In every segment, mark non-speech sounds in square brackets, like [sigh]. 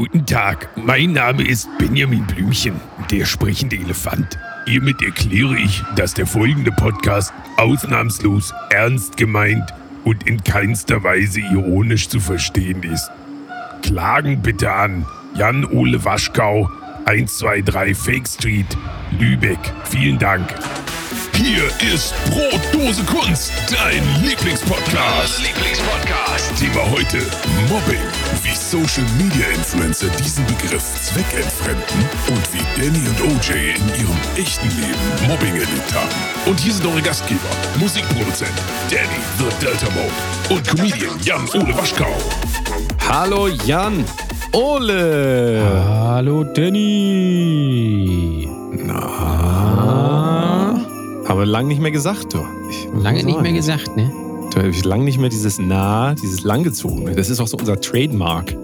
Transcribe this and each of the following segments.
Guten Tag, mein Name ist Benjamin Blümchen, der sprechende Elefant. Hiermit erkläre ich, dass der folgende Podcast ausnahmslos ernst gemeint und in keinster Weise ironisch zu verstehen ist. Klagen bitte an Jan-Ole Waschkau, 123 Fake Street, Lübeck. Vielen Dank. Hier ist Brotdose Kunst, dein Lieblingspodcast. Lieblingspodcast. Thema heute Mobbing. Wie Social Media Influencer diesen Begriff zweckentfremden und wie Danny und OJ in ihrem echten Leben Mobbing erlebt haben. Und hier sind eure Gastgeber, Musikproduzent Danny The Delta Mode und Comedian Jan-Ole Waschkau. Hallo Jan. Ole. Hallo Danny. Na? Haben wir lange nicht mehr gesagt, du. Ich, Lange nicht mehr gesagt, ne? Du habe ich lange nicht mehr dieses Na, dieses langgezogene. Das ist auch so unser Trademark.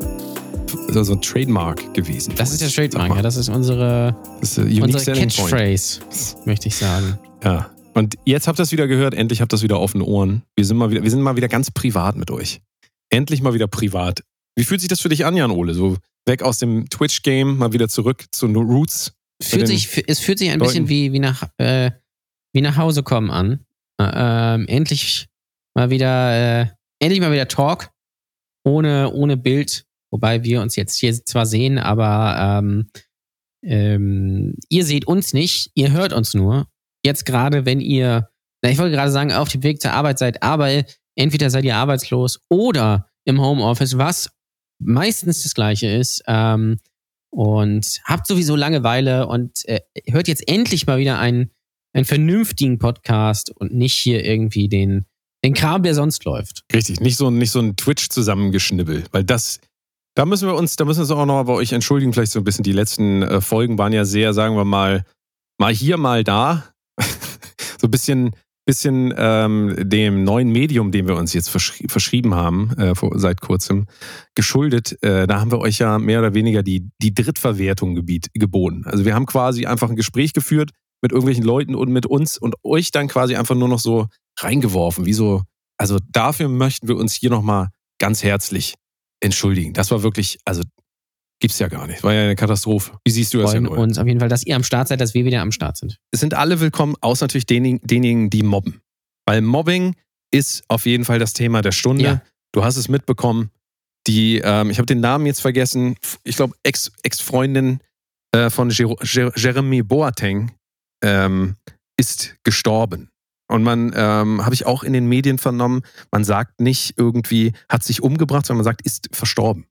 Das ist so ein Trademark gewesen. Das ist der Trademark, ja. Das ist unsere, Das ist unsere selling point. Catchphrase, möchte ich sagen. Ja. Und jetzt habt ihr das wieder gehört. Endlich habt ihr das wieder offene Ohren. Wir sind mal wieder, wir sind mal wieder ganz privat mit euch. Endlich mal wieder privat. Wie fühlt sich das für dich an, Jan Ole? So weg aus dem Twitch-Game, mal wieder zurück zu den Roots. Fühlt den sich, es fühlt sich ein Leuten. bisschen wie, wie, nach, äh, wie nach Hause kommen an. Äh, ähm, endlich mal wieder, äh, endlich mal wieder Talk. Ohne, ohne Bild. Wobei wir uns jetzt hier zwar sehen, aber ähm, ähm, ihr seht uns nicht, ihr hört uns nur. Jetzt gerade, wenn ihr, na, ich wollte gerade sagen, auf dem Weg zur Arbeit seid, aber entweder seid ihr arbeitslos oder im Homeoffice, was meistens das gleiche ist. Ähm, und habt sowieso Langeweile und äh, hört jetzt endlich mal wieder einen, einen vernünftigen Podcast und nicht hier irgendwie den, den Kram, der sonst läuft. Richtig, nicht so, nicht so ein Twitch-Zusammengeschnibbel, weil das, da müssen wir uns, da müssen wir uns auch noch bei euch entschuldigen, vielleicht so ein bisschen. Die letzten äh, Folgen waren ja sehr, sagen wir mal, mal hier, mal da. [laughs] so ein bisschen, bisschen ähm, dem neuen Medium, dem wir uns jetzt verschri verschrieben haben, äh, vor, seit kurzem, geschuldet. Äh, da haben wir euch ja mehr oder weniger die, die Drittverwertung gebiet, geboten. Also wir haben quasi einfach ein Gespräch geführt mit irgendwelchen Leuten und mit uns und euch dann quasi einfach nur noch so reingeworfen, wie so also dafür möchten wir uns hier nochmal ganz herzlich entschuldigen. Das war wirklich, also gibt's ja gar nicht. War ja eine Katastrophe. Wie siehst du das denn? Uns auf jeden Fall, dass ihr am Start seid, dass wir wieder am Start sind. Es sind alle willkommen, außer natürlich denjenigen, denjenigen, die mobben. Weil Mobbing ist auf jeden Fall das Thema der Stunde. Ja. Du hast es mitbekommen. Die, ähm, ich habe den Namen jetzt vergessen. Ich glaube, Ex- Ex-Freundin äh, von Jer Jer Jeremy Boateng ähm, ist gestorben. Und man, ähm, habe ich auch in den Medien vernommen, man sagt nicht irgendwie, hat sich umgebracht, sondern man sagt, ist verstorben.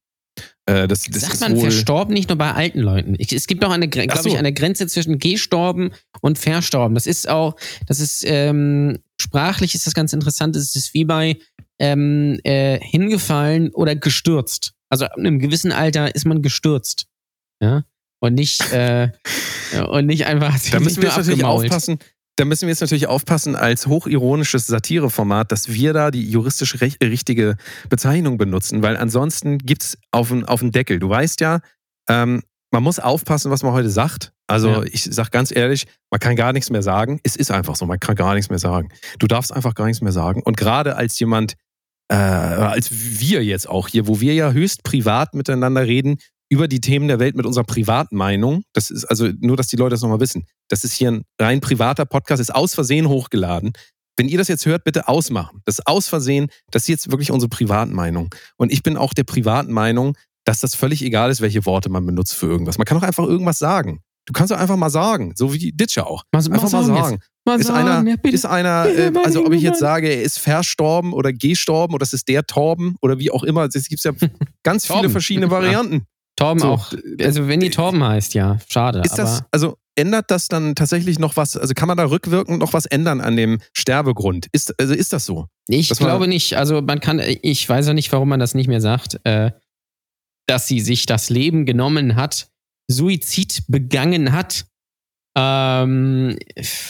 Äh, das, das Sagt ist man verstorben nicht nur bei alten Leuten. Ich, es gibt doch eine, glaube so. ich, eine Grenze zwischen gestorben und verstorben. Das ist auch, das ist ähm, sprachlich ist das ganz interessant. Es ist wie bei ähm, äh, hingefallen oder gestürzt. Also in einem gewissen Alter ist man gestürzt, ja und nicht äh, [laughs] und nicht einfach Da müssen wir natürlich abgemault. aufpassen. Da müssen wir jetzt natürlich aufpassen als hochironisches Satireformat, dass wir da die juristisch richtige Bezeichnung benutzen, weil ansonsten gibt's auf den, auf den Deckel. Du weißt ja, ähm, man muss aufpassen, was man heute sagt. Also Ja. ich sag ganz ehrlich, man kann gar nichts mehr sagen. Es ist einfach so, man kann gar nichts mehr sagen. Du darfst einfach gar nichts mehr sagen. Und gerade als jemand, äh, als wir jetzt auch hier, wo wir ja höchst privat miteinander reden, über die Themen der Welt mit unserer privaten Meinung. Das ist also nur, dass die Leute das nochmal wissen. Das ist hier ein rein privater Podcast, ist aus Versehen hochgeladen. Wenn ihr das jetzt hört, bitte ausmachen. Das ist aus Versehen, das ist jetzt wirklich unsere privaten Meinung. Und ich bin auch der privaten Meinung, dass das völlig egal ist, welche Worte man benutzt für irgendwas. Man kann doch einfach irgendwas sagen. Du kannst doch einfach mal sagen, so wie Ditcher auch. Mal- Einfach mal jetzt. sagen. Mal Ist sagen, einer, ja, bitte. ist einer, Bitte, äh, meine also ob ich jetzt sage, er ist verstorben oder gestorben oder das ist der Torben oder wie auch immer, es gibt ja [laughs] ganz viele verschiedene Varianten. Torben So, auch. Also wenn die Torben heißt, ja, schade. Ist das, also ändert das dann tatsächlich noch was, also kann man da rückwirkend noch was ändern an dem Sterbegrund? Ist, also ist das so? Ich Das glaube nicht. Also man kann, ich weiß auch nicht, warum man das nicht mehr sagt, äh, dass sie sich das Leben genommen hat, Suizid begangen hat. Ähm,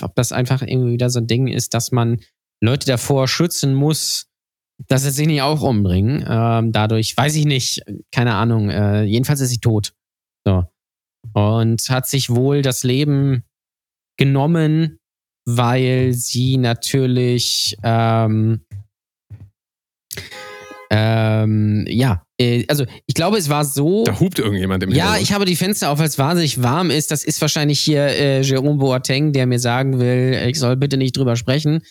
ob das einfach irgendwie wieder so ein Ding ist, dass man Leute davor schützen muss, dass sie sich nicht auch umbringen. Ähm, dadurch weiß ich nicht, keine Ahnung. Äh, jedenfalls ist sie tot. So. Und hat sich wohl das Leben genommen, weil sie natürlich ähm, ähm, ja, also ich glaube, es war so. Da hupt irgendjemand im Ja, Hintergrund. ich habe die Fenster auf, weil es wahnsinnig warm ist. Das ist wahrscheinlich hier äh, Jerome Boateng, der mir sagen will, ich soll bitte nicht drüber sprechen.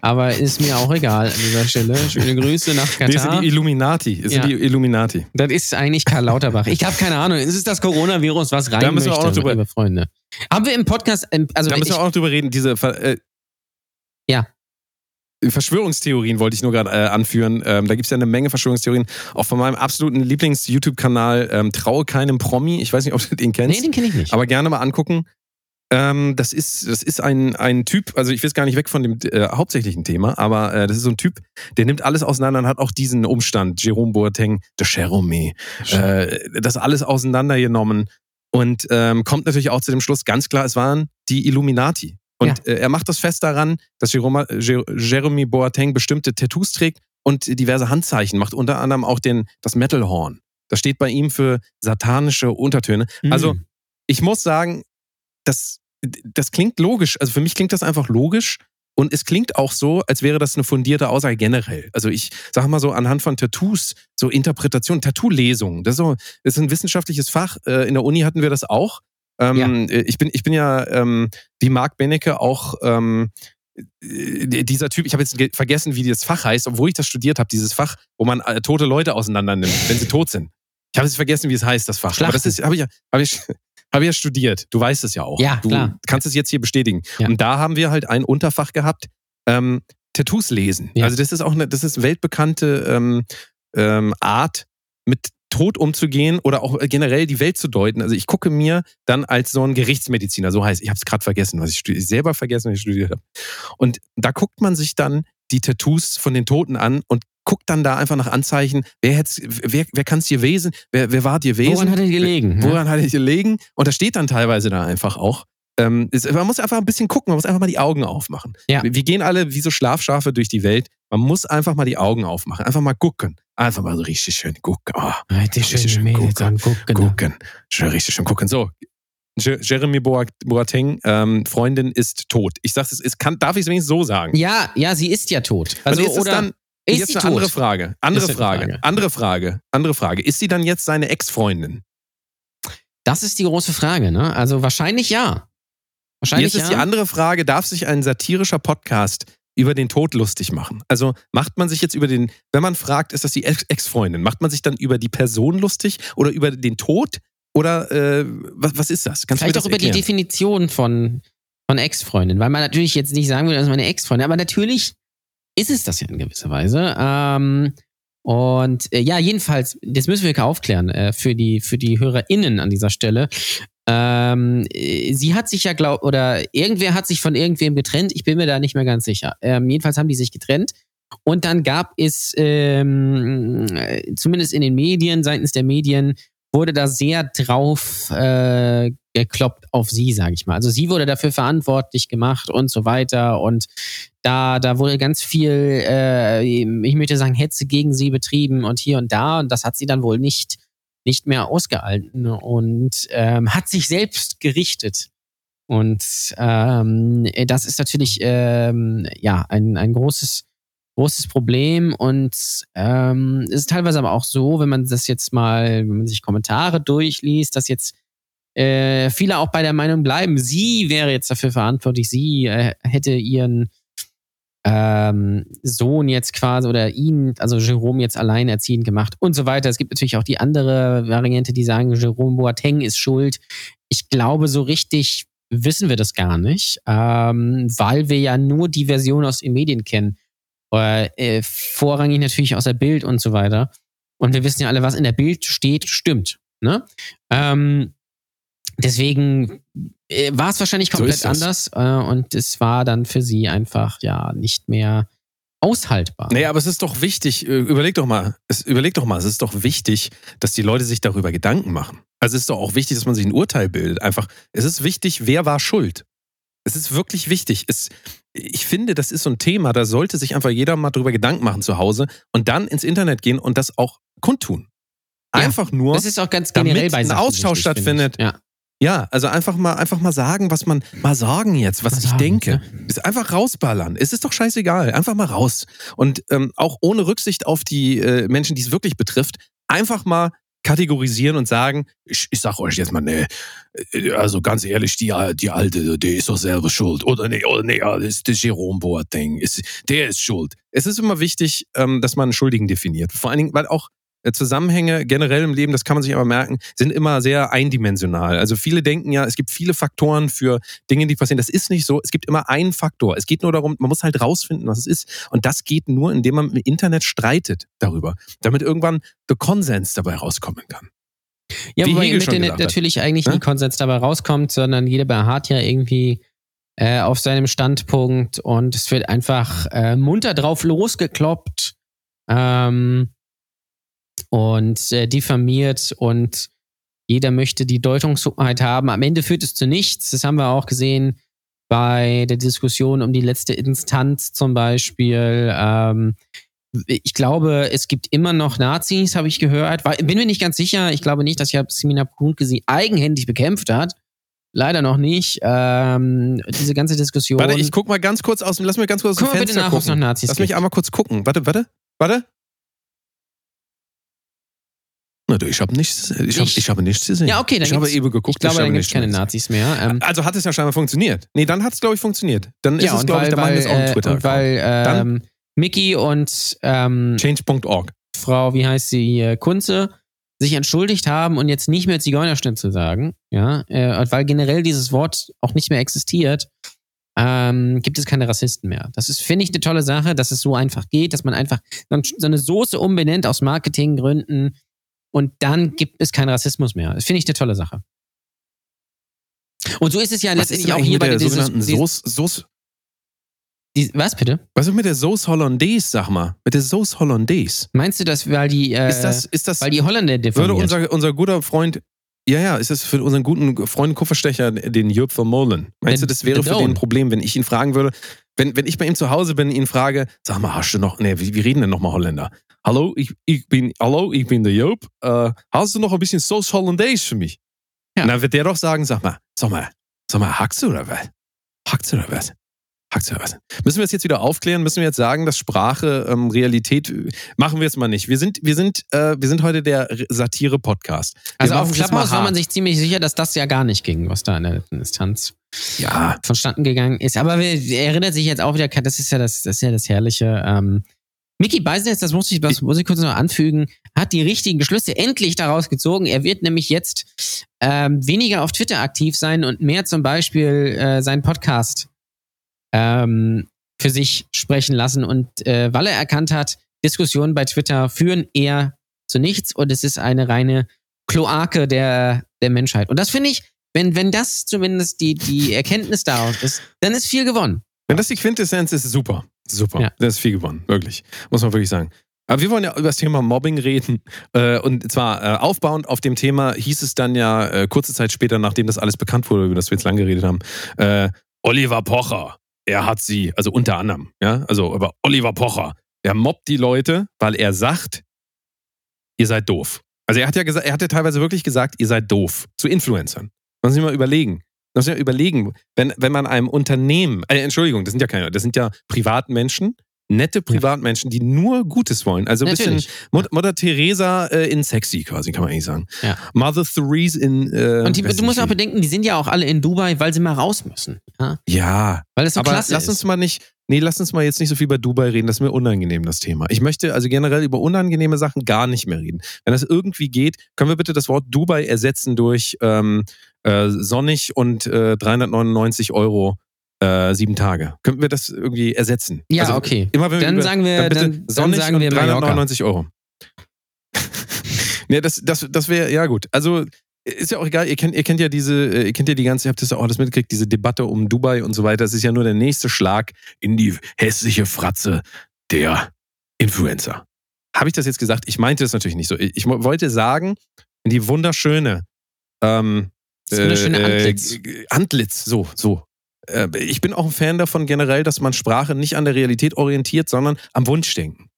Aber ist mir auch egal an dieser Stelle. Schöne Grüße nach Nee, es sind Katar. die Illuminati. Es Ja. sind die Illuminati. Das ist eigentlich Karl Lauterbach. Ich habe keine Ahnung. Es ist das Coronavirus, was rein Da müssen wir möchte, auch noch drüber- liebe Freunde. Haben wir im Podcast, ähm, also da müssen ich, wir auch noch drüber reden. Diese äh, Ja. Verschwörungstheorien wollte ich nur gerade äh, anführen. Ähm, da gibt es ja eine Menge Verschwörungstheorien. Auch von meinem absoluten Lieblings-YouTube-Kanal ähm, Traue keinem Promi. Ich weiß nicht, [laughs] ob du den kennst. nee, den kenne ich nicht. aber gerne mal angucken. Ähm, das ist, das ist ein, ein Typ, also ich will es gar nicht weg von dem äh, hauptsächlichen Thema, aber äh, das ist so ein Typ, der nimmt alles auseinander und hat auch diesen Umstand, Jerome Boateng, de Cheromé, äh, das alles auseinandergenommen und ähm, kommt natürlich auch zu dem Schluss, ganz klar, es waren die Illuminati. Und äh, er macht das fest daran, dass Jerome, Jer Jeremy Boateng bestimmte Tattoos trägt und diverse Handzeichen macht, unter anderem auch den, das Metalhorn. Das steht bei ihm für satanische Untertöne. Also Hm. ich muss sagen, das, das klingt logisch. Also für mich klingt das einfach logisch. Und es klingt auch so, als wäre das eine fundierte Aussage generell. Also ich sage mal so anhand von Tattoos, so Interpretation, Tattoo-Lesung. Das, ist so, das ist ein wissenschaftliches Fach. Äh, In der Uni hatten wir das auch. Ähm, ich, bin, ich bin ja ähm, wie Marc Benecke auch ähm, äh, dieser Typ, ich habe jetzt ge- vergessen, wie das Fach heißt, obwohl ich das studiert habe, dieses Fach, wo man äh, tote Leute auseinander nimmt, wenn sie tot sind. Ich habe jetzt vergessen, wie es heißt, das Fach. Aber das ist, habe ich, ja- habe ich, [laughs] habe ich ja studiert. Du weißt es ja auch. Ja, du klar. kannst es jetzt hier bestätigen. Ja. Und da haben wir halt ein Unterfach gehabt, ähm, Tattoos lesen. Ja. Also das ist auch eine, das ist weltbekannte ähm, ähm, Art, mit Tod umzugehen oder auch generell die Welt zu deuten. Also ich gucke mir dann als so ein Gerichtsmediziner, so heißt, ich habe es gerade vergessen, was ich, ich selber vergessen, was ich studiert habe. Und da guckt man sich dann die Tattoos von den Toten an und guckt dann da einfach nach Anzeichen, wer wer, wer kann es gewesen, wer, wer war dir gewesen, Woran hat er gelegen? ne? woran hat er gelegen? Und das steht dann teilweise da einfach auch. Ähm, es, man muss einfach ein bisschen gucken, man muss einfach mal die Augen aufmachen. Ja. Wir, wir gehen alle wie so Schlafschafe durch die Welt. Man muss einfach mal die Augen aufmachen, einfach mal gucken. Einfach mal so richtig schön gucken. Oh, Richtig Richtig schön schön gucken. angucken. gucken. Schön, richtig schön gucken. So. Je- Jeremy Boa- Boateng, ähm, Freundin ist tot. Ich sag's, es ist, kann, darf ich es wenigstens so sagen? Ja, ja, sie ist ja tot. Also, ist es oder dann, ist jetzt sie eine tot? andere Frage. Andere Ist Frage. Frage. Andere Frage. Andere Frage. Ist sie dann jetzt seine Ex-Freundin? Das ist die große Frage, ne? Also wahrscheinlich ja. Wahrscheinlich Jetzt ist ja. die andere Frage, darf sich ein satirischer Podcast über den Tod lustig machen? Also macht man sich jetzt über den, wenn man fragt, ist das die Ex- Ex-Freundin, macht man sich dann über die Person lustig oder über den Tod? Oder äh, was, was ist das? Kannst Vielleicht auch über die? Definition von, von Ex-Freundin, weil man natürlich jetzt nicht sagen würde, das ist meine Ex-Freundin, aber natürlich ist es das ja in gewisser Weise. Ähm, und äh, ja, jedenfalls, das müssen wir aufklären äh, für, die, für die HörerInnen an dieser Stelle. Ähm, äh, sie hat sich ja, glaub, oder irgendwer hat sich von irgendwem getrennt, ich bin mir da nicht mehr ganz sicher. Ähm, jedenfalls haben die sich getrennt. Und dann gab es, ähm, äh, zumindest in den Medien, seitens der Medien, wurde da sehr drauf äh, gekloppt auf sie, sage ich mal. Also sie wurde dafür verantwortlich gemacht und so weiter. Und da, da wurde ganz viel, äh, ich möchte sagen, Hetze gegen sie betrieben und hier und da. Und das hat sie dann wohl nicht, nicht mehr ausgehalten und ähm, hat sich selbst gerichtet. Und ähm, das ist natürlich ähm, ja ein, ein großes großes Problem und ähm, es ist teilweise aber auch so, wenn man das jetzt mal, wenn man sich Kommentare durchliest, dass jetzt äh, viele auch bei der Meinung bleiben, sie wäre jetzt dafür verantwortlich, sie äh, hätte ihren ähm, Sohn jetzt quasi oder ihn, also Jerome jetzt alleinerziehend gemacht und so weiter. Es gibt natürlich auch die andere Variante, die sagen, Jerome Boateng ist schuld. Ich glaube, so richtig wissen wir das gar nicht, ähm, weil wir ja nur die Version aus den Medien kennen. Äh, äh, vorrangig natürlich aus der Bild und so weiter. Und wir wissen ja alle, was in der Bild steht, stimmt. Ne? Ähm, deswegen äh, war es wahrscheinlich So komplett das. anders äh, und es war dann für sie einfach ja nicht mehr aushaltbar. Naja, aber es ist doch wichtig, äh, überleg doch mal, es, überleg doch mal, es ist doch wichtig, dass die Leute sich darüber Gedanken machen. Also es ist doch auch wichtig, dass man sich ein Urteil bildet. Einfach, es ist wichtig, wer war schuld. Es ist wirklich wichtig. Es, ich finde, das ist so ein Thema, da sollte sich einfach jeder mal drüber Gedanken machen zu Hause und dann ins Internet gehen und das auch kundtun. Ja, Einfach nur, Das ist auch ganz damit generell bei ein Austausch stattfindet. Ja. Ja, also einfach mal, einfach mal sagen, was man, mal sagen jetzt, was Mal ich sagen, denke. Ist einfach rausballern. Es ist doch scheißegal. Einfach mal raus. Und ähm, auch ohne Rücksicht auf die äh, Menschen, die es wirklich betrifft, einfach mal kategorisieren und sagen, ich, ich sag euch jetzt mal, ne, also ganz ehrlich, die, die Alte, die ist doch selber schuld. Oder nee, oder nee, das ist der Jerome Boateng. Ist, der ist schuld. Es ist immer wichtig, ähm, dass man einen Schuldigen definiert. Vor allen Dingen, weil auch Zusammenhänge generell im Leben, das kann man sich aber merken, sind immer sehr eindimensional. Also viele denken ja, es gibt viele Faktoren für Dinge, die passieren. Das ist nicht so. Es gibt immer einen Faktor. Es geht nur darum, man muss halt rausfinden, was es ist. Und das geht nur, indem man im Internet streitet darüber, damit irgendwann der Konsens dabei rauskommen kann. Ja, Wie wobei Hegel im Internet gesagt hat. natürlich eigentlich Ne? nie Konsens dabei rauskommt, sondern jeder beharrt ja irgendwie äh, auf seinem Standpunkt und es wird einfach äh, munter drauf losgekloppt ähm, und äh, diffamiert und jeder möchte die Deutungshoheit haben. Am Ende führt es zu nichts. Das haben wir auch gesehen bei der Diskussion um die letzte Instanz zum Beispiel. Ähm, ich glaube, es gibt immer noch Nazis, habe ich gehört. Weil- Bin mir nicht ganz sicher. Ich glaube nicht, dass ja Semina Kuhnke sie eigenhändig bekämpft hat. Leider noch nicht. Ähm, diese ganze Diskussion. Warte, ich guck mal ganz kurz aus dem, lass mich ganz kurz aus dem mal bitte Fenster nach, es noch gucken. Nazis Lass gibt. mich einmal kurz gucken. Warte, warte, warte. Na du, ich habe nichts, ich, hab, Ich- ich habe nichts gesehen. Ja, okay, dann Ich habe eben geguckt. ich glaube, habe dann gibt es keine. Nazis mehr. Ähm, Also hat es ja scheinbar funktioniert. Nee, dann hat es, glaube ich, funktioniert. Dann ist ja, es, und glaube ich, der Mann ist auch ein äh, Twitter. und weil ähm, Mickey und ähm, Change.org. Frau, wie heißt sie, Kunze, sich entschuldigt haben und jetzt nicht mehr Zigeunerschnitzel sagen, ja, äh, weil generell dieses Wort auch nicht mehr existiert, ähm, gibt es keine Rassisten mehr. Das ist, finde ich, eine tolle Sache, dass es so einfach geht, dass man einfach so eine Soße umbenennt aus Marketinggründen und dann gibt es keinen Rassismus mehr. Das finde ich eine tolle Sache. Und so ist es ja Was letztendlich auch hier bei der sogenannten die, was bitte? was ist mit der Sauce Hollandaise, sag mal? Mit der Sauce Hollandaise. Meinst du, dass weil die, äh, Ist das, ist das, weil die Holländer würde diffamiert? unser, unser guter Freund, ja, ja, ist das für unseren guten Freund Kupferstecher, den Jörg Vermolen? Meinst Der- du, das wäre für den ein Problem, wenn ich ihn fragen würde, wenn, wenn ich bei ihm zu Hause bin, ihn frage, sag mal, hast du noch, nee, wie, wie reden denn nochmal Holländer? Hallo, ich, ich bin, hallo, ich bin der Joop. Äh, hast du noch ein bisschen Sauce Hollandaise für mich? Ja. Und dann wird der doch sagen, sag mal, sag mal, sag mal, hackst du oder was? Hackst du oder was? Hackst du oder was? Müssen wir das jetzt wieder aufklären? Müssen wir jetzt sagen, dass Sprache ähm, Realität, machen wir es mal nicht. Wir sind, wir sind, äh, wir sind heute der Satire-Podcast. Wir Also auf dem mal war man sich ziemlich sicher, dass das ja gar nicht ging, was da in der letzten Instanz Ja, vonstatten gegangen ist. Aber wer erinnert sich jetzt auch wieder, das ist ja das, das ist ja das Herrliche. Ähm, Mickey Beisenherz, das muss ich, das muss ich kurz noch anfügen, hat die richtigen Schlüsse endlich daraus gezogen. Er wird nämlich jetzt ähm, weniger auf Twitter aktiv sein und mehr zum Beispiel äh, seinen Podcast ähm, für sich sprechen lassen. Und äh, weil er erkannt hat, Diskussionen bei Twitter führen eher zu nichts und es ist eine reine Kloake der, der Menschheit. Und das finde ich, wenn, wenn das zumindest die, die Erkenntnis daraus ist, dann ist viel gewonnen. wenn das die Quintessenz ist, super. Super. Ja. Das ist viel gewonnen, wirklich. Muss man wirklich sagen. Aber wir wollen ja über das Thema Mobbing reden. Äh, und zwar äh, aufbauend auf dem Thema hieß es dann ja äh, kurze Zeit später, nachdem das alles bekannt wurde, über das wir jetzt lang geredet haben, Oliver Pocher, er hat sie, also unter anderem, ja, also aber Oliver Pocher, er mobbt die Leute, weil er sagt, ihr seid doof. Also er hat ja gesagt, er hat ja teilweise wirklich gesagt, ihr seid doof. Zu Influencern. Muss ich mal überlegen. Muss mal überlegen, wenn, wenn man einem Unternehmen, äh, Entschuldigung, das sind ja keine, das sind ja Privatmenschen, nette Privatmenschen, die nur Gutes wollen. Also ein Natürlich. bisschen Mut- Mutter Teresa äh, in sexy quasi, kann man eigentlich sagen. Ja. Mother Therese in. Äh, Und die, du musst auch bedenken, die sind ja auch alle in Dubai, weil sie mal raus müssen. Ja? Ja, Weil es so aber klasse lass ist. uns mal nicht, nee, lass uns mal jetzt nicht so viel über Dubai reden, das ist mir unangenehm, das Thema. Ich möchte also generell über unangenehme Sachen gar nicht mehr reden. Wenn das irgendwie geht, können wir bitte das Wort Dubai ersetzen durch ähm, äh, sonnig und äh, 399 Euro äh, sieben Tage. Könnten wir das irgendwie ersetzen? ja, Also, okay. Immer wenn Dann über, sagen wir- bitte dann- dann sonnig sagen und wir Mallorca. 399 Euro. [laughs] nee, das, das, das wäre, ja gut. Also ist ja auch egal, ihr kennt, ihr kennt ja diese, äh, ihr kennt ja die ganze, ihr habt das ja auch alles mitgekriegt, diese Debatte um Dubai und so weiter. Das ist ja nur der nächste Schlag in die hässliche Fratze der Influencer. Habe ich das jetzt gesagt? Ich meinte das natürlich nicht so. Ich wollte sagen, in die wunderschöne ähm, Das wunderschöne äh, Antlitz. äh, Antlitz, so, so. Äh, Ich bin auch ein Fan davon generell, dass man Sprache nicht an der Realität orientiert, sondern am Wunschdenken.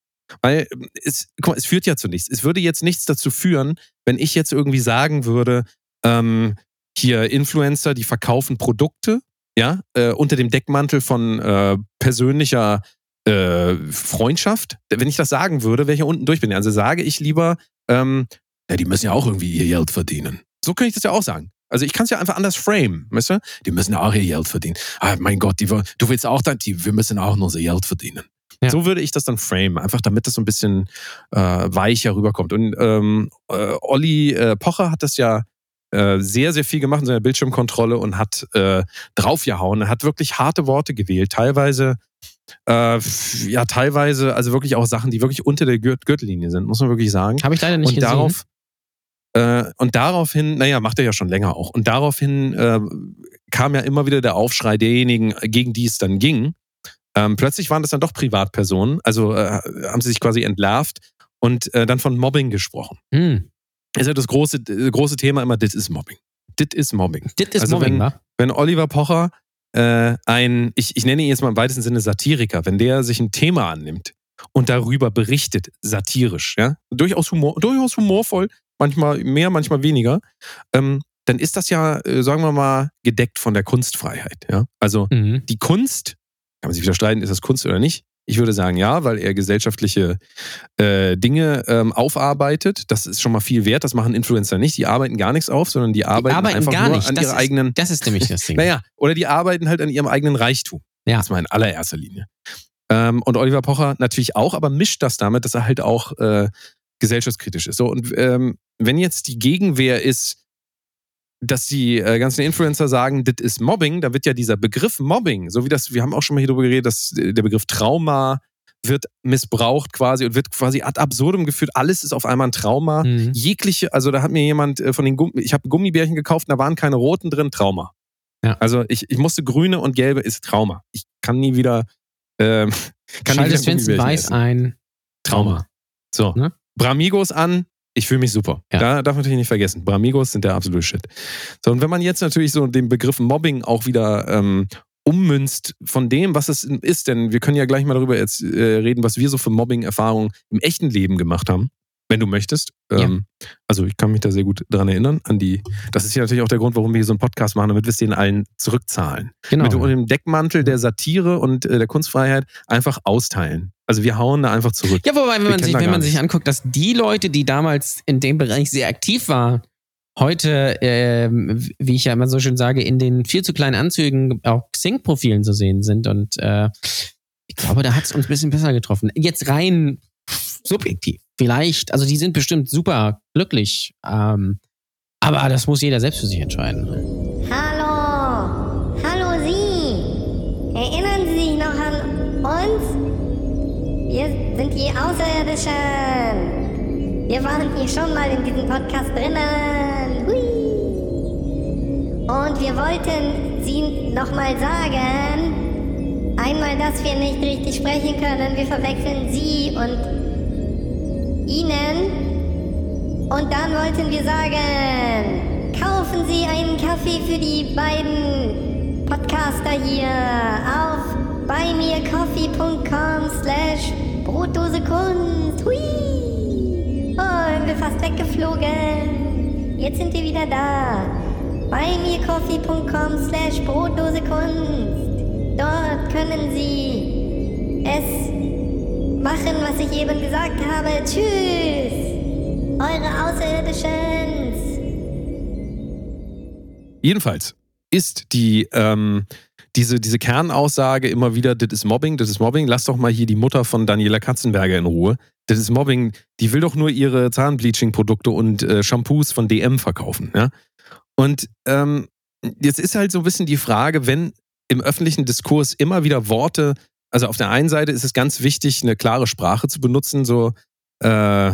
Weil ähm, es, mal, es führt ja zu nichts. Es würde jetzt nichts dazu führen, wenn ich jetzt irgendwie sagen würde, ähm, hier Influencer, die verkaufen Produkte, ja, äh, unter dem Deckmantel von äh, persönlicher äh, Freundschaft. Wenn ich das sagen würde, wäre ich hier unten durch bin. Also sage ich lieber, ähm, ja, die müssen ja auch irgendwie ihr Geld verdienen. So könnte ich das ja auch sagen. Also ich kann es ja einfach anders frame, weißt du? Die müssen ja auch ihr Geld verdienen. Ah, mein Gott, die, du willst auch, dann, die, wir müssen auch unser Geld verdienen. Ja. So würde ich das dann frame, einfach damit das so ein bisschen äh, weicher rüberkommt. Und ähm, äh, Olli äh, Pocher hat das ja äh, sehr, sehr viel gemacht in seiner Bildschirmkontrolle und hat äh, draufgehauen. Er hat wirklich harte Worte gewählt, teilweise äh, ja, teilweise, also wirklich auch Sachen, die wirklich unter der Gürtellinie sind, muss man wirklich sagen. Habe ich leider nicht und gesehen. Darauf, äh, und daraufhin, naja, macht er ja schon länger auch. Und daraufhin äh, kam ja immer wieder der Aufschrei derjenigen, gegen die es dann ging. Ähm, plötzlich waren das dann doch Privatpersonen, also äh, haben sie sich quasi entlarvt und äh, dann von Mobbing gesprochen. Hm. Ist ja das große, äh, große Thema immer, das ist Mobbing. Das ist Mobbing. Das ist also Mobbing, wenn, wenn Oliver Pocher äh, ein, ich, ich nenne ihn jetzt mal im weitesten Sinne Satiriker, wenn der sich ein Thema annimmt und darüber berichtet, satirisch, ja, durchaus, Humor, durchaus humorvoll, manchmal mehr, manchmal weniger, ähm, dann ist das ja, äh, sagen wir mal, gedeckt von der Kunstfreiheit. Ja? Also mhm. die Kunst, kann man sich wieder streiten, ist das Kunst oder nicht? Ich würde sagen ja, weil er gesellschaftliche äh, Dinge ähm, aufarbeitet. Das ist schon mal viel wert. Das machen Influencer nicht. Die arbeiten gar nichts auf, sondern die arbeiten, die arbeiten einfach gar nur nicht. an das ihrer ist, eigenen. Das ist nämlich das [laughs] Ding. naja, oder die arbeiten halt an ihrem eigenen Reichtum. Ja. Das war in allererster Linie. Ähm, und Oliver Pocher natürlich auch, aber mischt das damit, dass er halt auch äh, gesellschaftskritisch ist. So, und ähm, wenn jetzt die Gegenwehr ist, dass die äh, ganzen Influencer sagen, das ist Mobbing, da wird ja dieser Begriff Mobbing, so wie das, wir haben auch schon mal hier drüber geredet, dass der Begriff Trauma wird missbraucht quasi und wird quasi ad absurdum geführt. Alles ist auf einmal ein Trauma. Mhm. Jegliche, also da hat mir jemand äh, von den Gummi, ich habe Gummibärchen gekauft, da waren keine roten drin, Trauma. Ja. Also ich, ich musste grüne und gelbe ist Trauma. Ich kann nie wieder. Ähm, [laughs] kann Schaltest Vincent Weiß ein Trauma. So. Ne? Bramigos an, ich fühle mich super. Ja. Da darf man natürlich nicht vergessen. Bramigos sind der absolute Shit. So, und wenn man jetzt natürlich so den Begriff Mobbing auch wieder ähm, ummünzt von dem, was es ist, denn wir können ja gleich mal darüber jetzt äh, reden, was wir so für Mobbing-Erfahrungen im echten Leben gemacht haben wenn du möchtest. Ja. Ähm, also ich kann mich da sehr gut dran erinnern, an die. Das ist ja natürlich auch der Grund, warum wir hier so einen Podcast machen, damit wir es denen allen zurückzahlen. Genau. Mit dem Deckmantel der Satire und äh, der Kunstfreiheit einfach austeilen. Also wir hauen da einfach zurück. Ja, wobei, wenn, man sich, wenn man sich anguckt, dass die Leute, die damals in dem Bereich sehr aktiv waren, heute, äh, wie ich ja immer so schön sage, in den viel zu kleinen Anzügen auch Xing-Profilen zu sehen sind. Und äh, ich glaube, da hat es uns ein bisschen besser getroffen. Jetzt rein subjektiv. Vielleicht, also die sind bestimmt super glücklich. Ähm, aber das muss jeder selbst für sich entscheiden. Hallo, hallo Sie. Erinnern Sie sich noch an uns? Wir sind die Außerirdischen. Wir waren hier schon mal in diesem Podcast drinnen. Hui. Und wir wollten Sie nochmal sagen, einmal, dass wir nicht richtig sprechen können. Wir verwechseln Sie und Ihnen. Und dann wollten wir sagen, kaufen Sie einen Kaffee für die beiden Podcaster hier auf buymeacoffee.com slash Brotdose Kunst. Hui! Oh, wir fast weggeflogen. Jetzt sind wir wieder da. buymeacoffee.com slash Brotdose Kunst. Dort können Sie es machen, was ich eben gesagt habe. Tschüss, eure Außerirdischen. Jedenfalls ist die, ähm, diese, diese Kernaussage immer wieder, das ist Mobbing, das ist Mobbing. Lass doch mal hier die Mutter von Daniela Katzenberger in Ruhe. Das ist Mobbing. Die will doch nur ihre Zahnbleaching-Produkte und äh, Shampoos von DM verkaufen. Ja? Und ähm, jetzt ist halt so ein bisschen die Frage, wenn im öffentlichen Diskurs immer wieder Worte also auf der einen Seite ist es ganz wichtig, eine klare Sprache zu benutzen, so äh,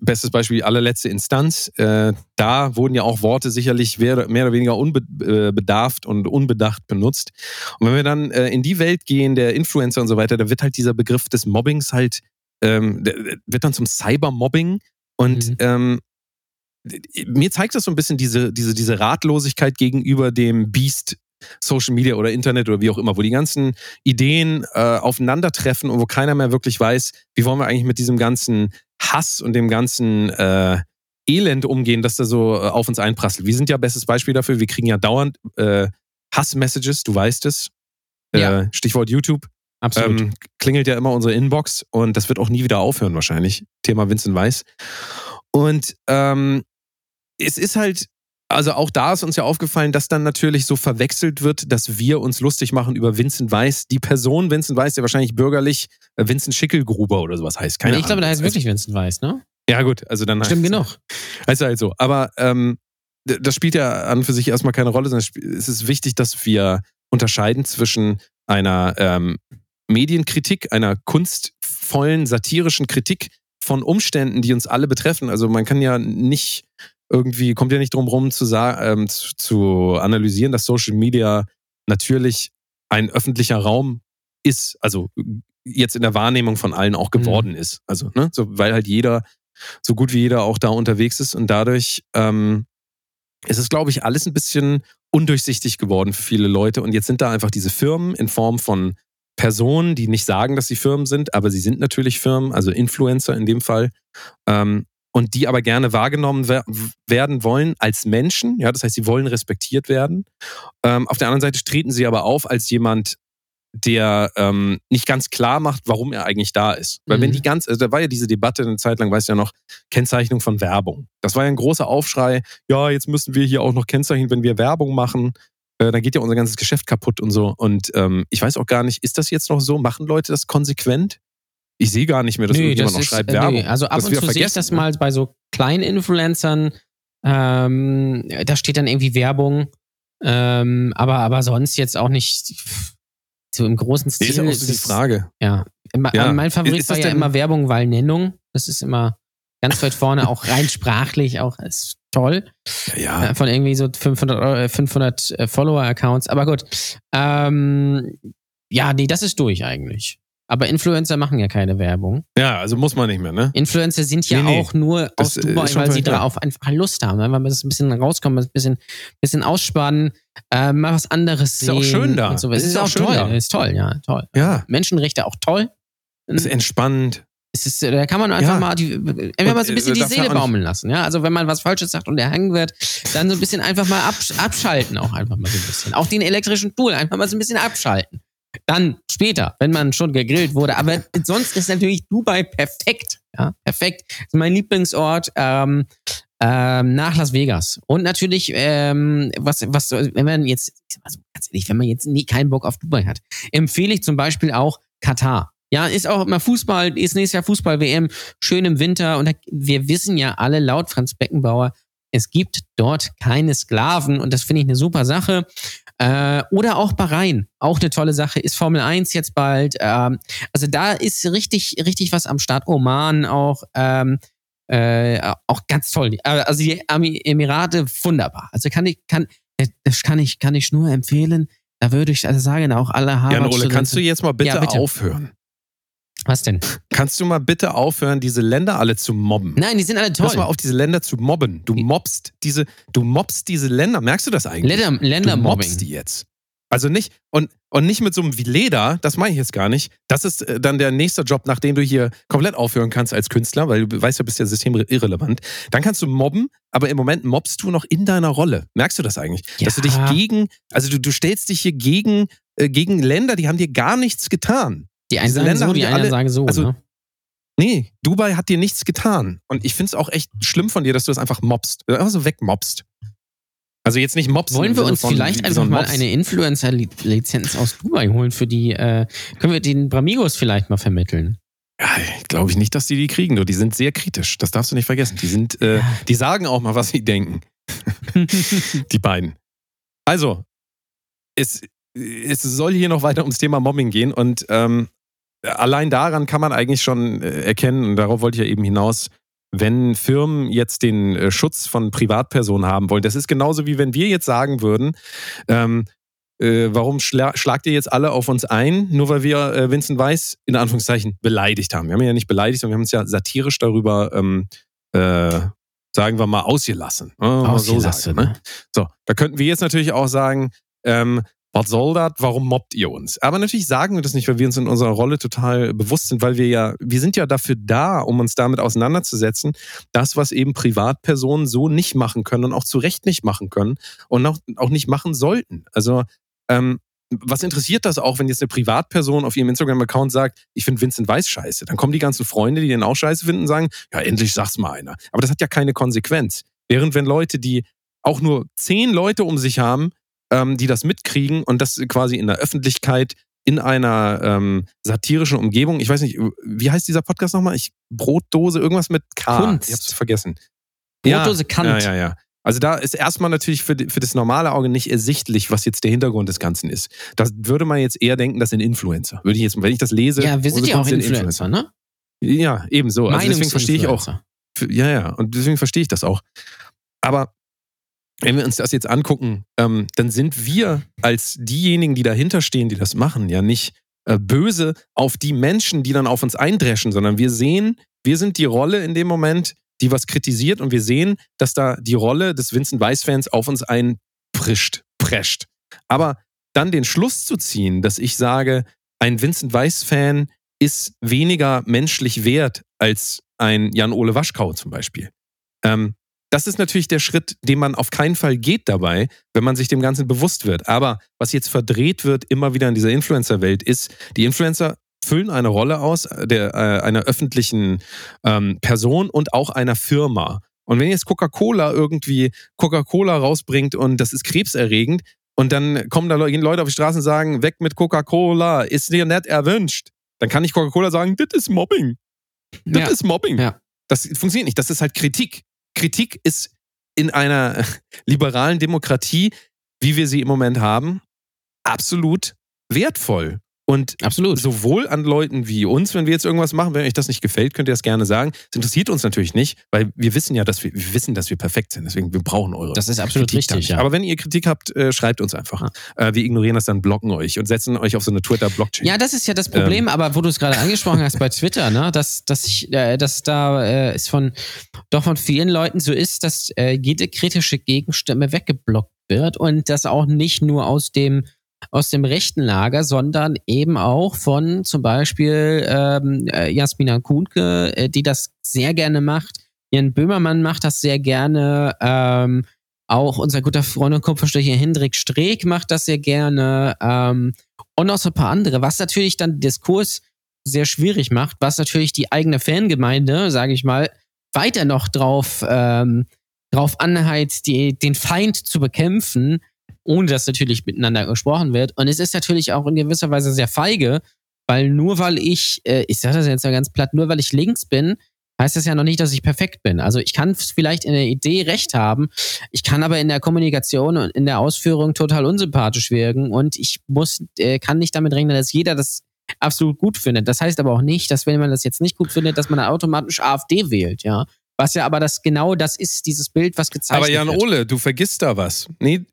bestes Beispiel allerletzte Instanz. Äh, da wurden ja auch Worte sicherlich mehr, oder weniger unbedarft äh, und unbedacht benutzt. Und wenn wir dann äh, in die Welt gehen, der Influencer und so weiter, da wird halt dieser Begriff des Mobbings halt, ähm, wird dann zum Cybermobbing. Und mhm. ähm, mir zeigt das so ein bisschen diese, diese, diese Ratlosigkeit gegenüber dem Beast Social Media oder Internet oder wie auch immer, wo die ganzen Ideen äh, aufeinandertreffen und wo keiner mehr wirklich weiß, wie wollen wir eigentlich mit diesem ganzen Hass und dem ganzen, äh, Elend umgehen, das da so äh, auf uns einprasselt. Wir sind ja bestes Beispiel dafür. Wir kriegen ja dauernd äh, Hassmessages, du weißt es. Äh, Ja. Stichwort YouTube. Absolut. Ähm, klingelt ja immer unsere Inbox und das wird auch nie wieder aufhören wahrscheinlich. Thema Vincent Weiss. Und ähm, es ist halt, also auch da ist uns ja aufgefallen, dass dann natürlich so verwechselt wird, dass wir uns lustig machen über Vincent Weiss. Die Person Vincent Weiss, der wahrscheinlich bürgerlich äh, Vincent Schickelgruber oder sowas heißt. Keine ich glaube, Ahnung. der heißt Also- wirklich Vincent Weiss, ne? Ja gut, also dann Stimmt heißt- genug. also halt so. Aber ähm, das spielt ja an für sich erstmal keine Rolle, sondern es ist wichtig, dass wir unterscheiden zwischen einer ähm, Medienkritik, einer kunstvollen, satirischen Kritik von Umständen, die uns alle betreffen. Also man kann ja nicht irgendwie, kommt ja nicht drum rum zu, ähm, zu, zu analysieren, dass Social Media natürlich ein öffentlicher Raum ist, also jetzt in der Wahrnehmung von allen auch geworden ist. Also, ne, so, weil halt jeder so gut wie jeder auch da unterwegs ist und dadurch ähm, ist es, glaube ich, alles ein bisschen undurchsichtig geworden für viele Leute und jetzt sind da einfach diese Firmen in Form von Personen, die nicht sagen, dass sie Firmen sind, aber sie sind natürlich Firmen, also Influencer in dem Fall, ähm, und die aber gerne wahrgenommen wer werden wollen als Menschen, ja, das heißt, sie wollen respektiert werden. Ähm, auf der anderen Seite treten sie aber auf als jemand, der ähm, nicht ganz klar macht, warum er eigentlich da ist. Weil wenn Mhm. die ganz, also da war ja diese Debatte eine Zeit lang, weißt du ja noch, Kennzeichnung von Werbung. Das war ja ein großer Aufschrei. Ja, jetzt müssen wir hier auch noch kennzeichnen, wenn wir Werbung machen. Äh, dann geht ja unser ganzes Geschäft kaputt und so. Und ähm, ich weiß auch gar nicht, ist das jetzt noch so? Machen Leute das konsequent? Ich sehe gar nicht mehr, dass irgendjemand noch schreibt äh, Werbung. nee, also ab Das und zu sehe ich das ne? mal bei so kleinen Influencern. Ähm, da steht dann irgendwie Werbung, ähm, aber, aber sonst jetzt auch nicht so im großen Stil. Nee, ist ja auch ist so die Frage. Ja. Ma- Ja. Mein Favorit Ist war das ja immer Werbung, weil Nennung. Das ist immer ganz weit vorne, auch rein [laughs] sprachlich, auch ist toll. Ja, ja. Äh, Von irgendwie so 500, Euro- äh, 500 äh, Follower-Accounts. Aber gut. Ähm, ja, nee, das ist durch eigentlich. Aber Influencer machen ja keine Werbung. ja, also muss man nicht mehr, ne? Influencer sind ja Nee, nee. auch nur Das, aus äh, Dubai, ist weil sie darauf einfach Lust haben. ne? Weil man das ein bisschen rauskommen, ein bisschen, bisschen ausspannen, äh, mal was anderes Ist sehen. ja auch schön da. So. Es ist, ist auch auch toll. da. Ist toll, ja, toll. Ja. Menschenrechte auch toll. Ist entspannt. Es ist, da kann man einfach Ja. mal die, einfach mal so ein bisschen äh, die Seele baumeln lassen. Ja, also wenn man was Falsches sagt und der hangen wird, dann so ein bisschen einfach mal absch abschalten auch einfach mal so ein bisschen. Auch den elektrischen Stuhl einfach mal so ein bisschen abschalten. Dann später, wenn man schon gegrillt wurde. Aber sonst ist natürlich Dubai perfekt. Ja, perfekt. Das ist mein Lieblingsort. Ähm, ähm, nach Las Vegas. Und natürlich, ähm, was, was, wenn man jetzt, ich sag mal so ganz ehrlich, wenn man jetzt nie keinen Bock auf Dubai hat, empfehle ich zum Beispiel auch Katar. Ja, ist auch immer Fußball, ist nächstes Jahr Fußball-WM, schön im Winter. Und wir wissen ja alle laut Franz Beckenbauer, es gibt dort keine Sklaven und das finde ich eine super Sache. Äh, oder auch Bahrain, auch eine tolle Sache, ist Formel 1 jetzt bald. Ähm, also da ist richtig, richtig was am Start. Oman auch, ähm, äh, auch ganz toll. Äh, Also die Emirate, wunderbar. Also kann ich, kann, das kann ich, kann ich nur empfehlen. Da würde ich also sagen, auch alle Jan Ole, kannst du jetzt mal bitte, Ja, bitte. aufhören? Was denn? Kannst du mal bitte aufhören, diese Länder alle zu mobben? Nein, die sind alle toll. Hör mal auf, diese Länder zu mobben. Du mobst diese, du mobst diese Länder. Merkst du das eigentlich? Länder, du Ländermobbing. mobst die jetzt. Also nicht, und, und nicht mit so einem wie Leder, das meine ich jetzt gar nicht. Das ist äh, dann der nächste Job, nachdem du hier komplett aufhören kannst als Künstler, weil du weißt ja, bist ja systemirrelevant. Dann kannst du mobben, aber im Moment mobst du noch in deiner Rolle. Merkst du das eigentlich? Ja. Dass du dich gegen, also du, du stellst dich hier gegen, äh, gegen Länder, die haben dir gar nichts getan. Die einen sagen so, die anderen alle- sagen so. also ne? Nee, Dubai hat dir nichts getan. Und ich finde es auch echt schlimm von dir, dass du das einfach mobst. Einfach so wegmobst. Also jetzt nicht mobst. Wollen wir uns von vielleicht einfach mal eine Influencer-Lizenz aus Dubai holen für die, äh, können wir den Bramigos vielleicht mal vermitteln? Ja, glaube ich nicht, dass die die kriegen. Du. Die sind sehr kritisch. Das darfst du nicht vergessen. Die sind, äh, die sagen auch mal, was sie denken. [laughs] die beiden. Also, es, es soll hier noch weiter ums Thema Mobbing gehen und ähm, allein daran kann man eigentlich schon äh, erkennen, und darauf wollte ich ja eben hinaus, wenn Firmen jetzt den äh, Schutz von Privatpersonen haben wollen, das ist genauso wie wenn wir jetzt sagen würden, ähm, äh, warum schla schlagt ihr jetzt alle auf uns ein, nur weil wir äh, Vincent Weiss in Anführungszeichen beleidigt haben. Wir haben ihn ja nicht beleidigt, sondern wir haben uns ja satirisch darüber, ähm, äh, sagen wir mal, ausgelassen. Ne? Mal so Ausgelassen, sagen, ne? So, da könnten wir jetzt natürlich auch sagen, ähm, was soll das? Warum mobbt ihr uns? Aber natürlich sagen wir das nicht, weil wir uns in unserer Rolle total bewusst sind, weil wir ja, wir sind ja dafür da, um uns damit auseinanderzusetzen, das, was eben Privatpersonen so nicht machen können und auch zu Recht nicht machen können und auch, auch nicht machen sollten. Also, ähm, was interessiert das auch, wenn jetzt eine Privatperson auf ihrem Instagram-Account sagt, ich finde Vincent Weiß scheiße? Dann kommen die ganzen Freunde, die den auch scheiße finden, sagen, ja, endlich sag's mal einer. Aber das hat ja keine Konsequenz. Während wenn Leute, die auch nur zehn Leute um sich haben, ähm, die das mitkriegen und das quasi in der Öffentlichkeit in einer ähm, satirischen Umgebung. Ich weiß nicht, wie heißt dieser Podcast nochmal? Ich Brotdose, irgendwas mit K. Kunst. Ich hab's vergessen. Brotdose ja, Kant. Ja, ja, ja. Also da ist erstmal natürlich für, für das normale Auge nicht ersichtlich, was jetzt der Hintergrund des Ganzen ist. Da würde man jetzt eher denken, das sind Influencer. Würde ich jetzt, wenn ich das lese, Ja, wir sind ja auch sind Influencer, ne? Ja, ebenso. Also deswegen verstehe ich auch. Ja, ja. Und deswegen verstehe ich das auch. Aber wenn wir uns das jetzt angucken, ähm, dann sind wir als diejenigen, die dahinter stehen, die das machen, ja nicht äh, böse auf die Menschen, die dann auf uns eindreschen, sondern wir sehen, wir sind die Rolle in dem Moment, die was kritisiert und wir sehen, dass da die Rolle des Vincent Weiss-Fans auf uns einprischt, prescht. Aber dann den Schluss zu ziehen, dass ich sage, ein Vincent Weiss-Fan ist weniger menschlich wert als ein Jan-Ole Waschkau zum Beispiel. Ähm, das ist natürlich der Schritt, den man auf keinen Fall geht dabei, wenn man sich dem Ganzen bewusst wird. Aber was jetzt verdreht wird, immer wieder in dieser Influencer-Welt, ist, die Influencer füllen eine Rolle aus der, äh, einer öffentlichen ähm, Person und auch einer Firma. Und wenn jetzt Coca-Cola irgendwie Coca-Cola rausbringt und das ist krebserregend, und dann kommen da Le- gehen Leute auf die Straße und sagen, weg mit Coca-Cola, ist dir nicht erwünscht. Dann kann ich Coca-Cola sagen, das ist Mobbing. Das Ja. ist Mobbing. Ja. Das funktioniert nicht. Das ist halt Kritik. Kritik ist in einer [laughs] liberalen Demokratie, wie wir sie im Moment haben, absolut wertvoll. Und Absolut. sowohl an Leuten wie uns, wenn wir jetzt irgendwas machen, wenn euch das nicht gefällt, könnt ihr das gerne sagen. Es interessiert uns natürlich nicht, weil wir wissen ja, dass wir, wir wissen, dass wir perfekt sind. Deswegen, wir brauchen eure. Das ist absolut Kritik richtig, ja. Aber wenn ihr Kritik habt, äh, schreibt uns einfach. Äh, wir ignorieren das dann, blocken euch und setzen euch auf so eine Twitter-Blockchain. Ja, das ist ja das Problem, Ähm. aber wo du es gerade angesprochen hast bei Twitter, ne, dass, dass, ich, äh, dass da äh, es von doch von vielen Leuten so ist, dass äh, jede kritische Gegenstimme weggeblockt wird und das auch nicht nur aus dem aus dem rechten Lager, sondern eben auch von zum Beispiel ähm, äh, Jasmina Kuhnke, äh, die das sehr gerne macht. Jan Böhmermann macht das sehr gerne. Ähm, auch unser guter Freund und Kupferstecher Hendrik Streeck macht das sehr gerne. Ähm, und noch so ein paar andere, was natürlich dann den Diskurs sehr schwierig macht, was natürlich die eigene Fangemeinde, sage ich mal, weiter noch drauf, ähm, drauf anheizt, die, den Feind zu bekämpfen, ohne dass natürlich miteinander gesprochen wird. Und es ist natürlich auch in gewisser Weise sehr feige, weil nur weil ich, äh, ich sage das jetzt mal ganz platt, nur weil ich links bin, heißt das ja noch nicht, dass ich perfekt bin. Also ich kann vielleicht in der Idee recht haben, ich kann aber in der Kommunikation und in der Ausführung total unsympathisch wirken und ich muss, äh, kann nicht damit rechnen, dass jeder das absolut gut findet. Das heißt aber auch nicht, dass wenn man das jetzt nicht gut findet, dass man dann automatisch AfD wählt, ja. Was ja aber das genau das ist, dieses Bild, was gezeichnet Aber Jan wird. Ole, du vergisst da was. Nee,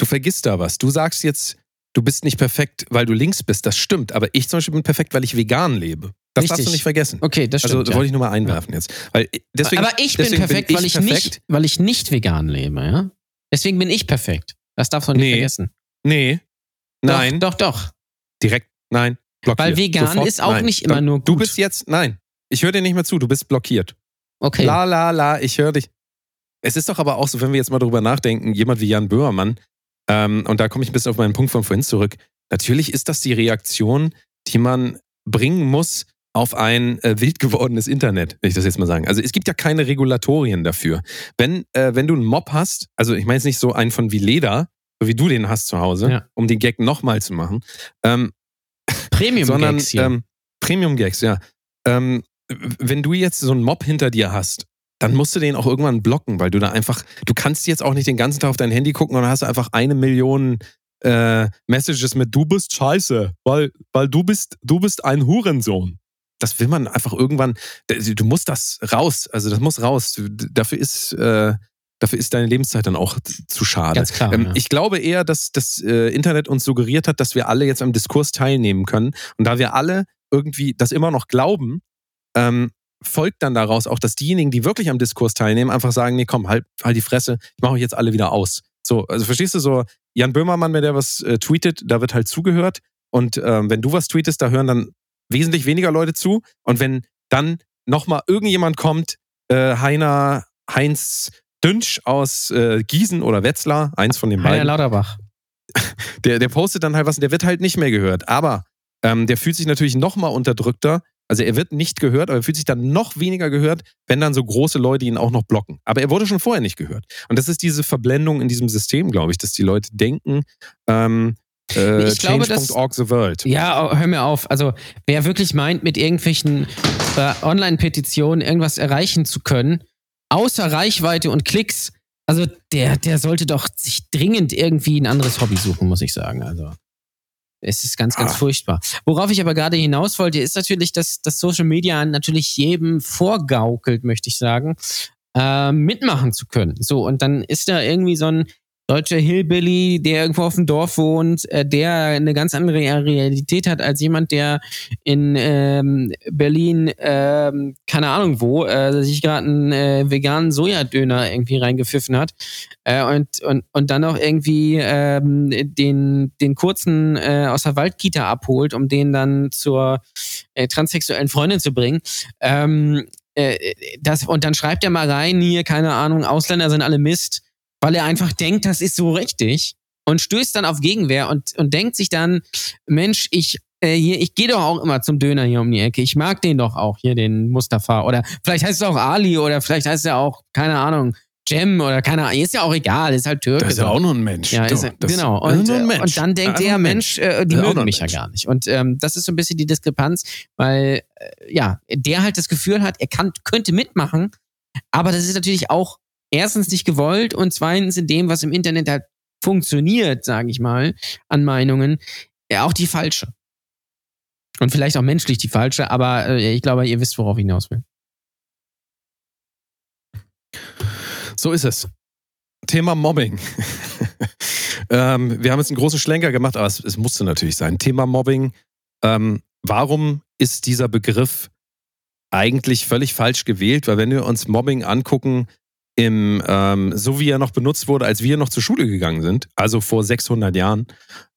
du vergisst da was. Du sagst jetzt, du bist nicht perfekt, weil du links bist. Das stimmt. Aber ich zum Beispiel bin perfekt, weil ich vegan lebe. Das darfst Richtig. du nicht vergessen. Okay, das also stimmt. das ja. wollte ich nur mal einwerfen jetzt. Weil deswegen, aber ich bin perfekt, weil ich perfekt. nicht, weil ich nicht vegan lebe, ja. Deswegen bin ich perfekt. Das darfst du nicht Nee. vergessen. Nee. Nein. Doch, doch, doch. Direkt. Nein. Blockiert. Weil vegan Sofort. ist auch nein. nicht immer nur gut. Du bist jetzt, nein. Ich höre dir nicht mehr zu. Du bist blockiert. Okay. La, la, la, ich höre dich. Es ist doch aber auch so, wenn wir jetzt mal drüber nachdenken, jemand wie Jan Böhmermann, ähm, und da komme ich ein bisschen auf meinen Punkt von vorhin zurück. Natürlich ist das die Reaktion, die man bringen muss auf ein äh, wild gewordenes Internet, will ich das jetzt mal sagen. Also es gibt ja keine Regulatorien dafür. Wenn, äh, wenn du einen Mob hast, also ich meine jetzt nicht so einen von wie Leder, so wie du den hast zu Hause, Ja. um den Gag nochmal zu machen, ähm, Premium sondern ähm, Premium-Gags, ja. Ähm, wenn du jetzt so einen Mob hinter dir hast, dann musst du den auch irgendwann blocken, weil du da einfach, du kannst jetzt auch nicht den ganzen Tag auf dein Handy gucken und dann hast du einfach eine Million äh, Messages mit du bist scheiße, weil, weil du bist, du bist ein Hurensohn. Das will man einfach irgendwann, du musst das raus, also das muss raus. Dafür ist, äh, dafür ist deine Lebenszeit dann auch zu schade. Ganz klar. Ähm, ja. Ich glaube eher, dass das äh, Internet uns suggeriert hat, dass wir alle jetzt am Diskurs teilnehmen können. Und da wir alle irgendwie das immer noch glauben, ähm, folgt dann daraus auch, dass diejenigen, die wirklich am Diskurs teilnehmen, einfach sagen, nee, komm, halt, halt die Fresse, ich mache euch jetzt alle wieder aus. So, also verstehst du so, Jan Böhmermann, wenn der was äh, tweetet, da wird halt zugehört. Und ähm, wenn du was tweetest, da hören dann wesentlich weniger Leute zu. Und wenn dann nochmal irgendjemand kommt, äh, Heiner, Heinz Dünsch aus äh, Gießen oder Wetzlar, eins von den Heiner beiden, Lauterbach. [laughs] der, der postet dann halt was und der wird halt nicht mehr gehört. Aber ähm, der fühlt sich natürlich nochmal unterdrückter. Also er wird nicht gehört, aber er fühlt sich dann noch weniger gehört, wenn dann so große Leute ihn auch noch blocken. Aber er wurde schon vorher nicht gehört. Und das ist diese Verblendung in diesem System, glaube ich, dass die Leute denken, ähm, äh, Ich glaube, dass- change.org the world. Ja, hör mir auf. Also, wer wirklich meint, mit irgendwelchen äh, Online-Petitionen irgendwas erreichen zu können, außer Reichweite und Klicks, also der, der sollte doch sich dringend irgendwie ein anderes Hobby suchen, muss ich sagen. Also. Es ist ganz, ganz Ah. furchtbar. Worauf ich aber gerade hinaus wollte, ist natürlich, dass, dass Social Media natürlich jedem vorgaukelt, möchte ich sagen, äh, mitmachen zu können. So, und dann ist da irgendwie so ein deutscher Hillbilly, der irgendwo auf dem Dorf wohnt, äh, der eine ganz andere Realität hat als jemand, der in ähm, Berlin, ähm, keine Ahnung wo, äh, sich gerade einen äh, veganen Sojadöner irgendwie reingepfiffen hat äh, und, und, und dann auch irgendwie ähm, den, den kurzen äh, aus der Waldkita abholt, um den dann zur transsexuellen Freundin zu bringen. Ähm, äh, das, und dann schreibt er mal rein, hier, keine Ahnung, Ausländer sind alle Mist, weil er einfach denkt, das ist so richtig und stößt dann auf Gegenwehr und, und denkt sich dann, Mensch, ich äh, hier, ich gehe doch auch immer zum Döner hier um die Ecke. Ich mag den doch auch hier, den Mustafa. Oder vielleicht heißt es auch Ali oder vielleicht heißt er auch, keine Ahnung, Jem oder keine Ahnung. Ist ja auch egal, ist halt Türke. Das ist ja auch nur ein Mensch. Ja, ist, das- genau. ist Und, nur ein äh, Mensch. und dann denkt Einfach der Mensch, äh, die Ja, mögen mich ja Mensch. gar nicht. Und ähm, das ist so ein bisschen die Diskrepanz, weil äh, ja, der halt das Gefühl hat, er kann, könnte mitmachen, aber das ist natürlich auch erstens nicht gewollt und zweitens in dem, was im Internet halt funktioniert, sage ich mal, an Meinungen, ja, auch die falsche. Und vielleicht auch menschlich die falsche, aber äh, ich glaube, ihr wisst, worauf ich hinaus will. So ist es. Thema Mobbing. [laughs] ähm, wir haben jetzt einen großen Schlenker gemacht, aber es, es musste natürlich sein. Thema Mobbing. Ähm, warum ist dieser Begriff eigentlich völlig falsch gewählt? Weil wenn wir uns Mobbing angucken, im, ähm, so wie er noch benutzt wurde, als wir noch zur Schule gegangen sind, also vor 600 Jahren,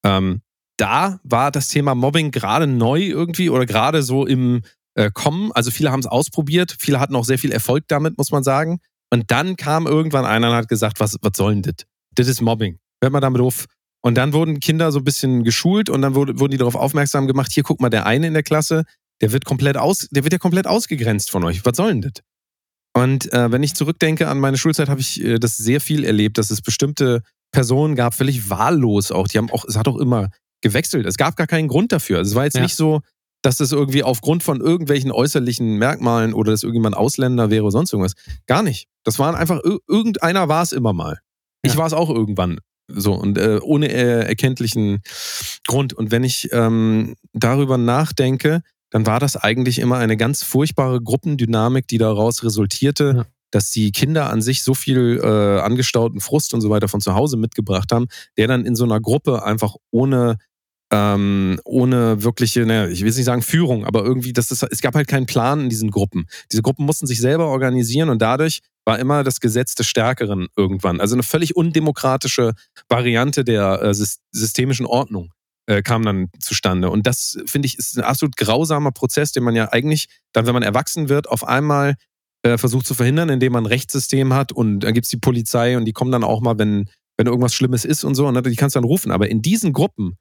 ähm, da war das Thema Mobbing gerade neu irgendwie oder gerade so im äh, Kommen. Also viele haben es ausprobiert, viele hatten auch sehr viel Erfolg damit, muss man sagen. Und dann kam irgendwann einer und hat gesagt, was, was soll denn das? Das ist Mobbing. Hört mal damit auf. Und dann wurden Kinder so ein bisschen geschult und dann wurde, wurden die darauf aufmerksam gemacht, hier guck mal, der eine in der Klasse, der wird komplett aus, der wird ja komplett ausgegrenzt von euch. Was soll denn das? Und äh, wenn ich zurückdenke an meine Schulzeit, habe ich äh, das sehr viel erlebt, dass es bestimmte Personen gab, völlig wahllos auch. Die haben auch, es hat auch immer gewechselt. Es gab gar keinen Grund dafür. Also es war jetzt Ja. nicht so, dass es irgendwie aufgrund von irgendwelchen äußerlichen Merkmalen oder dass irgendjemand Ausländer wäre oder sonst irgendwas. Gar nicht. Das waren einfach, ir- irgendeiner war es immer mal. Ich Ja. war es auch irgendwann. So, und äh, ohne äh, erkenntlichen Grund. Und wenn ich ähm, darüber nachdenke, dann war das eigentlich immer eine ganz furchtbare Gruppendynamik, die daraus resultierte, Ja. dass die Kinder an sich so viel äh, angestauten Frust und so weiter von zu Hause mitgebracht haben, der dann in so einer Gruppe einfach ohne ähm, ohne wirkliche, naja, ich will nicht sagen Führung, aber irgendwie, das ist, es gab halt keinen Plan in diesen Gruppen. Diese Gruppen mussten sich selber organisieren und dadurch war immer das Gesetz des Stärkeren irgendwann. Also eine völlig undemokratische Variante der äh, sys- systemischen Ordnung äh, kam dann zustande. Und das, finde ich, ist ein absolut grausamer Prozess, den man ja eigentlich dann, wenn man erwachsen wird, auf einmal äh, versucht zu verhindern, indem man ein Rechtssystem hat und dann gibt's die Polizei und die kommen dann auch mal, wenn, wenn irgendwas Schlimmes ist und so, und die kannst du dann rufen. Aber in diesen Gruppen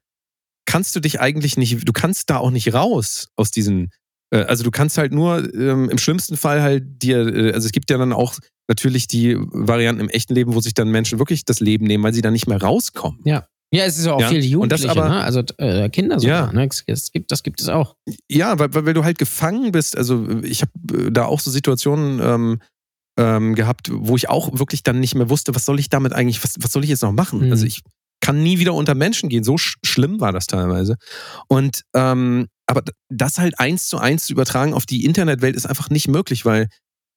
kannst du dich eigentlich nicht, du kannst da auch nicht raus aus diesen, äh, also du kannst halt nur ähm, im schlimmsten Fall halt dir, äh, also es gibt ja dann auch natürlich die Varianten im echten Leben, wo sich dann Menschen wirklich das Leben nehmen, weil sie dann nicht mehr rauskommen. Ja. Ja, es ist auch Ja, viel Jugendliche, aber- ne? also äh, Kinder sogar. Ja. Ne? Es, gibt, das gibt es auch. Ja, weil, weil du halt gefangen bist. Also ich habe da auch so Situationen ähm, ähm, gehabt, wo ich auch wirklich dann nicht mehr wusste, was soll ich damit eigentlich, was, was soll ich jetzt noch machen? Mhm. Also ich kann nie wieder unter Menschen gehen. So sch schlimm war das teilweise. Und ähm, aber das halt eins zu eins zu übertragen auf die Internetwelt ist einfach nicht möglich, weil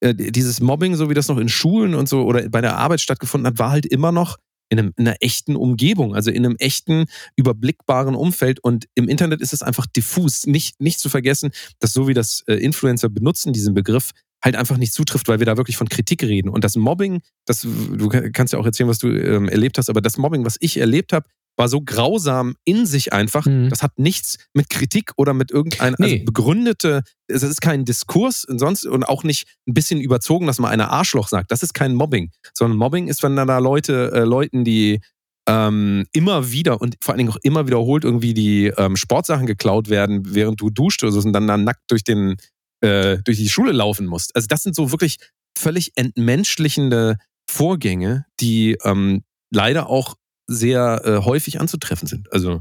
äh, dieses Mobbing, so wie das noch in Schulen und so oder bei der Arbeit stattgefunden hat, war halt immer noch in, einem, in einer echten Umgebung, also in einem echten, überblickbaren Umfeld. Und im Internet ist es einfach diffus. Nicht, nicht zu vergessen, dass so wie das äh, Influencer benutzen, diesen Begriff, halt einfach nicht zutrifft, weil wir da wirklich von Kritik reden. Und das Mobbing, das, du kannst ja auch erzählen, was du ähm, erlebt hast, aber das Mobbing, was ich erlebt habe, war so grausam in sich einfach. Mhm. Das hat nichts mit Kritik oder mit irgendeiner Nee. also begründete, es ist kein Diskurs und sonst und auch nicht ein bisschen überzogen, dass man einer Arschloch sagt. Das ist kein Mobbing, sondern Mobbing ist, wenn dann da Leute, äh, Leuten, die ähm, immer wieder und vor allen Dingen auch immer wiederholt irgendwie die ähm, Sportsachen geklaut werden, während du duscht oder so und dann da nackt durch den äh, durch die Schule laufen musst. Also das sind so wirklich völlig entmenschlichende Vorgänge, die ähm, leider auch sehr äh, häufig anzutreffen sind. Also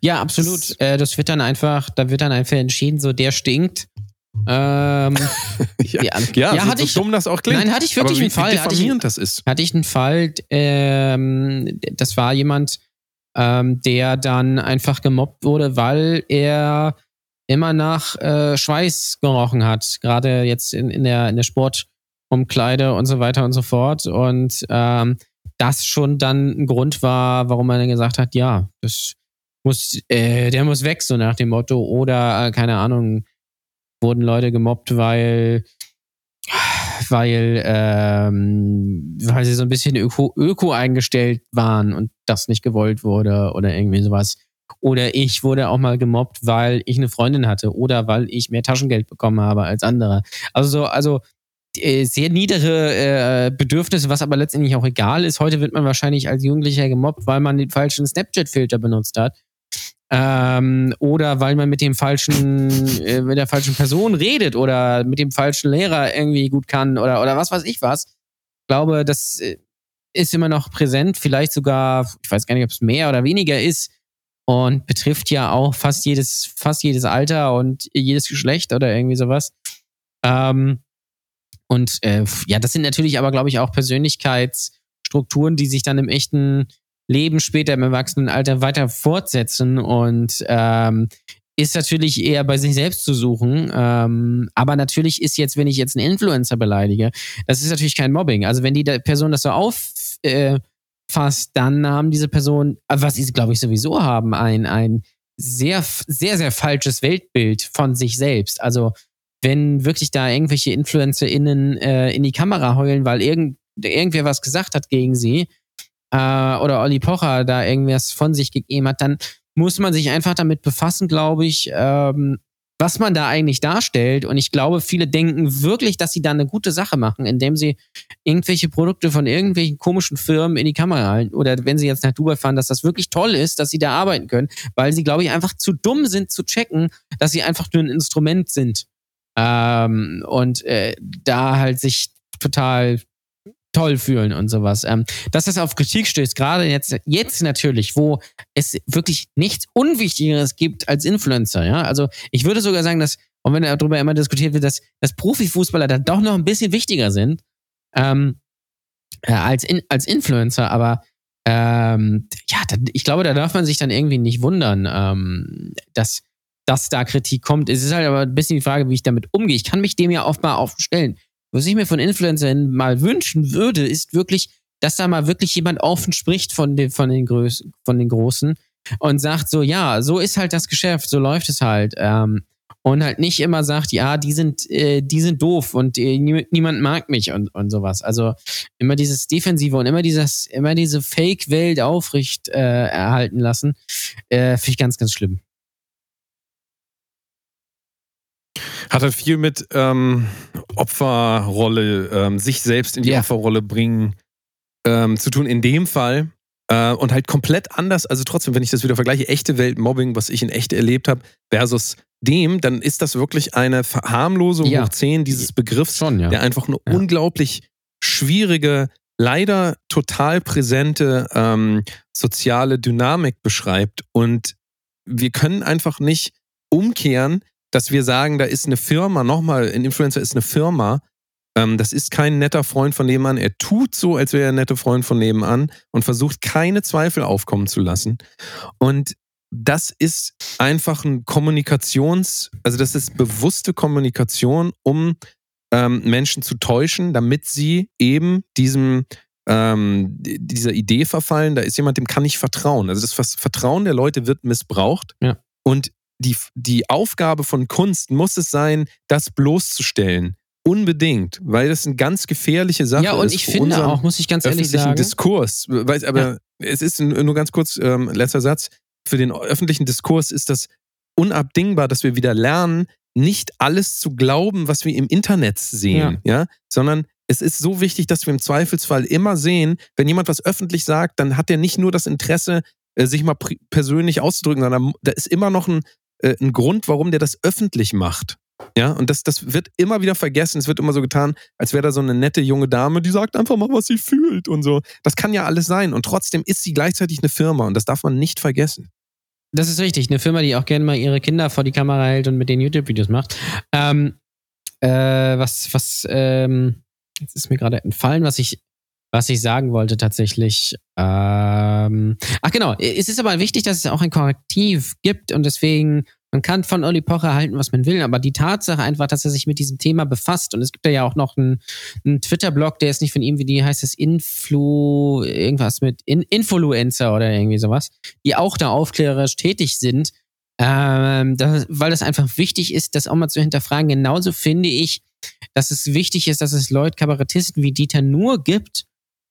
Ja, absolut. Äh, das wird dann einfach, da wird dann einfach entschieden, so der stinkt. Ähm, [laughs] ja, Ja, ja, ja, so, hatte so ich- dumm das auch klingt. nein, hatte ich wirklich wie, einen Fall. Hatte ich, das ist. hatte ich einen Fall, ähm, das war jemand, ähm, der dann einfach gemobbt wurde, weil er immer nach äh, Schweiß gerochen hat, gerade jetzt in, in der, in der Sportumkleide und so weiter und so fort. Und ähm, das schon dann ein Grund war, warum man dann gesagt hat, ja, das muss, äh, der muss weg, so nach dem Motto. Oder, äh, keine Ahnung, wurden Leute gemobbt, weil weil, ähm, weil sie so ein bisschen öko, öko eingestellt waren und das nicht gewollt wurde oder irgendwie sowas. Oder ich wurde auch mal gemobbt, weil ich eine Freundin hatte oder weil ich mehr Taschengeld bekommen habe als andere. Also so, also sehr niedere äh, Bedürfnisse, was aber letztendlich auch egal ist. Heute wird man wahrscheinlich als Jugendlicher gemobbt, weil man den falschen Snapchat-Filter benutzt hat. Ähm, oder weil man mit dem falschen, äh, mit der falschen Person redet oder mit dem falschen Lehrer irgendwie gut kann oder, oder was weiß ich was. Ich glaube, das äh, ist immer noch präsent, vielleicht sogar, ich weiß gar nicht, ob es mehr oder weniger ist und betrifft ja auch fast jedes, fast jedes Alter und jedes Geschlecht oder irgendwie sowas. Ähm, und äh, ja, das sind natürlich aber, glaube ich, auch Persönlichkeitsstrukturen, die sich dann im echten Leben später im Erwachsenenalter weiter fortsetzen und ähm, ist natürlich eher bei sich selbst zu suchen. Ähm, aber natürlich ist jetzt, wenn ich jetzt einen Influencer beleidige, das ist natürlich kein Mobbing. Also wenn die Person das so auffasst, äh, dann haben diese Person, äh, was sie, glaube ich, sowieso haben, ein, ein sehr, sehr, sehr falsches Weltbild von sich selbst. Also wenn wirklich da irgendwelche InfluencerInnen äh, in die Kamera heulen, weil irgend, irgendwer was gesagt hat gegen sie, äh, oder Olli Pocher da irgendwas von sich gegeben hat, dann muss man sich einfach damit befassen, glaube ich, ähm, was man da eigentlich darstellt. Und ich glaube, viele denken wirklich, dass sie da eine gute Sache machen, indem sie irgendwelche Produkte von irgendwelchen komischen Firmen in die Kamera halten. Oder wenn sie jetzt nach Dubai fahren, dass das wirklich toll ist, dass sie da arbeiten können, weil sie, glaube ich, einfach zu dumm sind zu checken, dass sie einfach nur ein Instrument sind. Ähm, und äh, da halt sich total toll fühlen und sowas. Ähm, dass das auf Kritik stößt, gerade jetzt, jetzt natürlich, wo es wirklich nichts Unwichtigeres gibt als Influencer, ja. Also ich würde sogar sagen, dass, und wenn darüber immer diskutiert wird, dass, dass Profifußballer dann doch noch ein bisschen wichtiger sind, ähm, äh, als, in, als Influencer, aber ähm, ja, dann, ich glaube, da darf man sich dann irgendwie nicht wundern, ähm, dass, dass da Kritik kommt. Es ist halt aber ein bisschen die Frage, wie ich damit umgehe. Ich kann mich dem ja oft mal aufstellen. Was ich mir von Influencern mal wünschen würde, ist wirklich, dass da mal wirklich jemand offen spricht von den, von den, Größ von den Großen und sagt so, ja, so ist halt das Geschäft, so läuft es halt. Ähm, und halt nicht immer sagt, ja, die sind, äh, die sind doof und äh, nie, niemand mag mich und, und sowas. Also immer dieses Defensive und immer dieses, immer diese Fake-Welt aufrecht äh, erhalten lassen, äh, finde ich ganz, ganz schlimm. Hat halt viel mit ähm, Opferrolle, ähm, sich selbst in die Ja. Opferrolle bringen ähm, zu tun. In dem Fall äh, und halt komplett anders. Also trotzdem, wenn ich das wieder vergleiche, echte Weltmobbing, was ich in echt erlebt habe, versus dem, dann ist das wirklich eine Verharmlosung Ja. hoch 10 dieses Begriffs, Schon, ja. der einfach eine Ja. unglaublich schwierige, leider total präsente ähm, soziale Dynamik beschreibt. Und wir können einfach nicht umkehren, dass wir sagen, da ist eine Firma, nochmal, ein Influencer ist eine Firma, ähm, das ist kein netter Freund von nebenan. Er tut so, als wäre er ein netter Freund von nebenan und versucht keine Zweifel aufkommen zu lassen. Und das ist einfach ein Kommunikations, also das ist bewusste Kommunikation, um ähm, Menschen zu täuschen, damit sie eben diesem ähm, dieser Idee verfallen, da ist jemand, dem kann ich vertrauen. Also das Vertrauen der Leute wird missbraucht. Ja. Und die, die Aufgabe von Kunst muss es sein, das bloßzustellen, Unbedingt, weil das eine ganz gefährliche Sache ist. Ja, und ich für finde auch, muss ich ganz ehrlich öffentlichen sagen. Diskurs. Weiß, aber es ist nur ganz kurz, ähm, letzter Satz. Für den öffentlichen Diskurs ist das unabdingbar, dass wir wieder lernen, nicht alles zu glauben, was wir im Internet sehen, ja, sondern es ist so wichtig, dass wir im Zweifelsfall immer sehen, wenn jemand was öffentlich sagt, dann hat er nicht nur das Interesse, äh, sich mal persönlich auszudrücken, sondern da ist immer noch ein, äh, ein Grund, warum der das öffentlich macht. Ja, und das, das wird immer wieder vergessen. Es wird immer so getan, als wäre da so eine nette junge Dame, die sagt einfach mal, was sie fühlt und so. Das kann ja alles sein. Und trotzdem ist sie gleichzeitig eine Firma und das darf man nicht vergessen. Das ist richtig. Eine Firma, die auch gerne mal ihre Kinder vor die Kamera hält und mit denen YouTube-Videos macht. Ähm, äh, was, was, ähm, jetzt ist mir gerade entfallen, was ich, was ich sagen wollte tatsächlich. Ähm, ach genau, es ist aber wichtig, dass es auch ein Korrektiv gibt und deswegen, man kann von Olli Pocher halten, was man will, aber die Tatsache einfach, dass er sich mit diesem Thema befasst und es gibt ja auch noch einen, einen Twitter-Blog, der ist nicht von ihm, wie die heißt es, Influ, irgendwas mit In Influencer oder irgendwie sowas die auch da aufklärerisch tätig sind, ähm, das, weil das einfach wichtig ist, das auch mal zu hinterfragen. Genauso finde ich, dass es wichtig ist, dass es Leute, Kabarettisten wie Dieter Nuhr gibt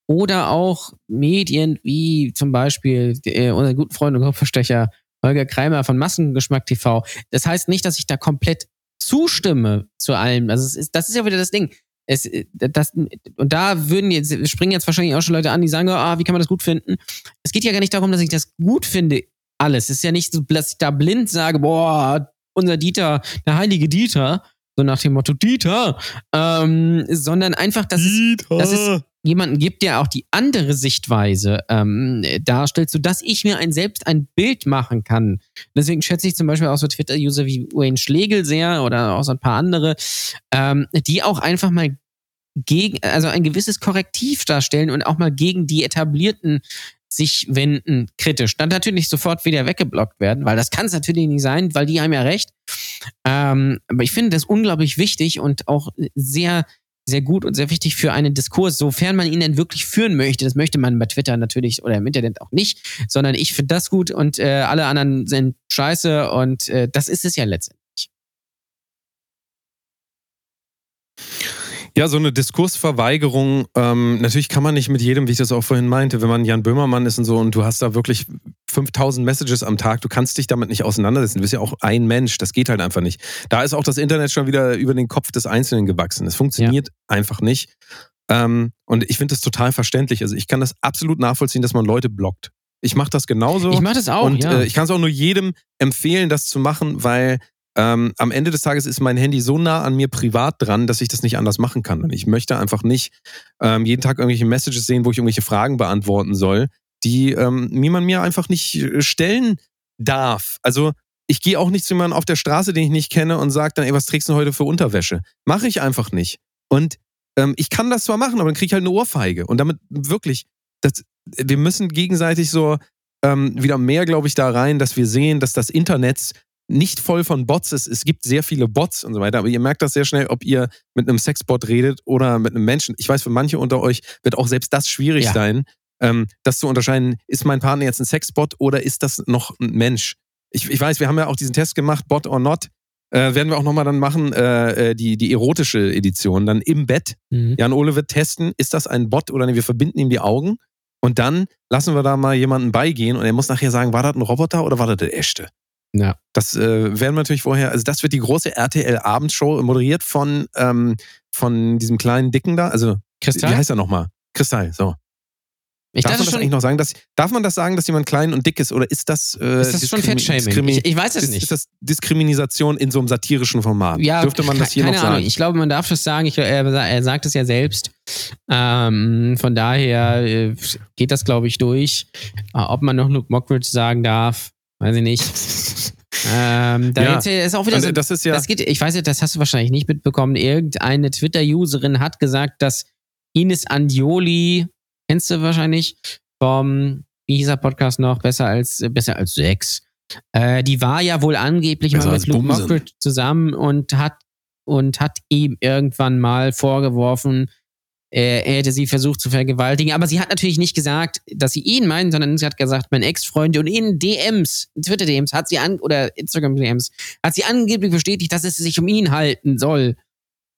oder auch Medien wie zum Beispiel äh, unseren guten Freund und Kopfverstecher Holger Kreimer von Massengeschmack TV. Das heißt nicht, dass ich da komplett zustimme zu allem. Also ist, das ist ja wieder das Ding. Es, äh, das, und da würden jetzt, springen jetzt wahrscheinlich auch schon Leute an, die sagen, ah, wie kann man das gut finden? Es geht ja gar nicht darum, dass ich das gut finde, alles. Es ist ja nicht so, dass ich da blind sage, boah, unser Dieter, der heilige Dieter, so nach dem Motto Dieter, ähm, sondern einfach, dass es, dass es jemanden gibt, der auch die andere Sichtweise ähm, darstellt, sodass ich mir ein, selbst ein Bild machen kann. Deswegen schätze ich zum Beispiel auch so Twitter-User wie Wayne Schlegel sehr oder auch so ein paar andere, ähm, die auch einfach mal gegen, also ein gewisses Korrektiv darstellen und auch mal gegen die etablierten sich wenden, kritisch. Dann natürlich sofort wieder weggeblockt werden, weil das kann es natürlich nicht sein, weil die haben ja recht. Ähm, aber ich finde das unglaublich wichtig und auch sehr, sehr gut und sehr wichtig für einen Diskurs, sofern man ihn denn wirklich führen möchte. Das möchte man bei Twitter natürlich oder im Internet auch nicht, sondern ich finde das gut und äh, alle anderen sind scheiße und äh, das ist es ja letztendlich. Ja, so eine Diskursverweigerung, ähm, natürlich kann man nicht mit jedem, wie ich das auch vorhin meinte, wenn man Jan Böhmermann ist und so und du hast da wirklich 5000 Messages am Tag, du kannst dich damit nicht auseinandersetzen. Du bist ja auch ein Mensch, das geht halt einfach nicht. Da ist auch das Internet schon wieder über den Kopf des Einzelnen gewachsen. Das funktioniert einfach nicht. Ähm, und ich finde das total verständlich. Also ich kann das absolut nachvollziehen, dass man Leute blockt. Ich mache das genauso. Ich mache das auch, und ja. äh, ich kann es auch nur jedem empfehlen, das zu machen, weil ähm, am Ende des Tages ist mein Handy so nah an mir privat dran, dass ich das nicht anders machen kann. Und ich möchte einfach nicht ähm, jeden Tag irgendwelche Messages sehen, wo ich irgendwelche Fragen beantworten soll, die ähm, man mir einfach nicht äh, stellen darf. Also ich gehe auch nicht zu jemandem auf der Straße, den ich nicht kenne, und sage dann, ey, was trägst du heute für Unterwäsche? Mache ich einfach nicht. Und ähm, ich kann das zwar machen, aber dann kriege ich halt eine Ohrfeige. Und damit wirklich, das, wir müssen gegenseitig so ähm, wieder mehr, glaube ich, da rein, dass wir sehen, dass das Internet nicht voll von Bots ist. Es gibt sehr viele Bots und so weiter, aber ihr merkt das sehr schnell, ob ihr mit einem Sexbot redet oder mit einem Menschen. Ich weiß, für manche unter euch wird auch selbst das schwierig Ja. sein, ähm, das zu unterscheiden, ist mein Partner jetzt ein Sexbot oder ist das noch ein Mensch? Ich, ich weiß, wir haben ja auch diesen Test gemacht, Bot or not. Äh, werden wir auch nochmal dann machen, äh, äh, die, die erotische Edition, dann im Bett. Mhm. Jan Ole wird testen, ist das ein Bot oder nicht? Wir verbinden ihm die Augen und dann lassen wir da mal jemanden beigehen und er muss nachher sagen, war das ein Roboter oder war das der echte? Ja. Das äh, werden wir natürlich vorher, also das wird die große RTL-Abendshow, moderiert von, ähm, von diesem kleinen Dicken da, also Kristall? wie heißt er nochmal? Kristall, so. ich darf man das eigentlich noch sagen? Dass, darf man das sagen, dass jemand klein und dick ist oder ist das, äh, ist das schon Fettshaming? Ich, ich weiß es nicht. ist das Diskrimination in so einem satirischen Format? ja, Dürfte man das hier noch Ahnung. sagen? Ich glaube, man darf das sagen. Ich, er, er sagt es ja selbst. Ähm, von daher äh, geht das, glaube ich, durch. Äh, ob man noch Luke Mockridge sagen darf, weiß ich nicht. Ähm, da Ja. ist auch wieder so, das ist ja, das geht, ich weiß nicht, das hast du wahrscheinlich nicht mitbekommen. Irgendeine Twitter-Userin hat gesagt, dass Ines Andioli, kennst du wahrscheinlich, vom, wie hieß der Podcast noch, besser als, besser als Sex. Äh, die war ja wohl angeblich Besser mal mit Luke. Mockridge zusammen und hat, und hat ihm irgendwann mal vorgeworfen, er hätte sie versucht zu vergewaltigen. Aber sie hat natürlich nicht gesagt, dass sie ihn meint, sondern sie hat gesagt, mein Ex-Freund. Und in DMs, Twitter-DMs, hat sie an, oder Instagram-DMs, hat sie angeblich bestätigt, dass es sich um ihn halten soll.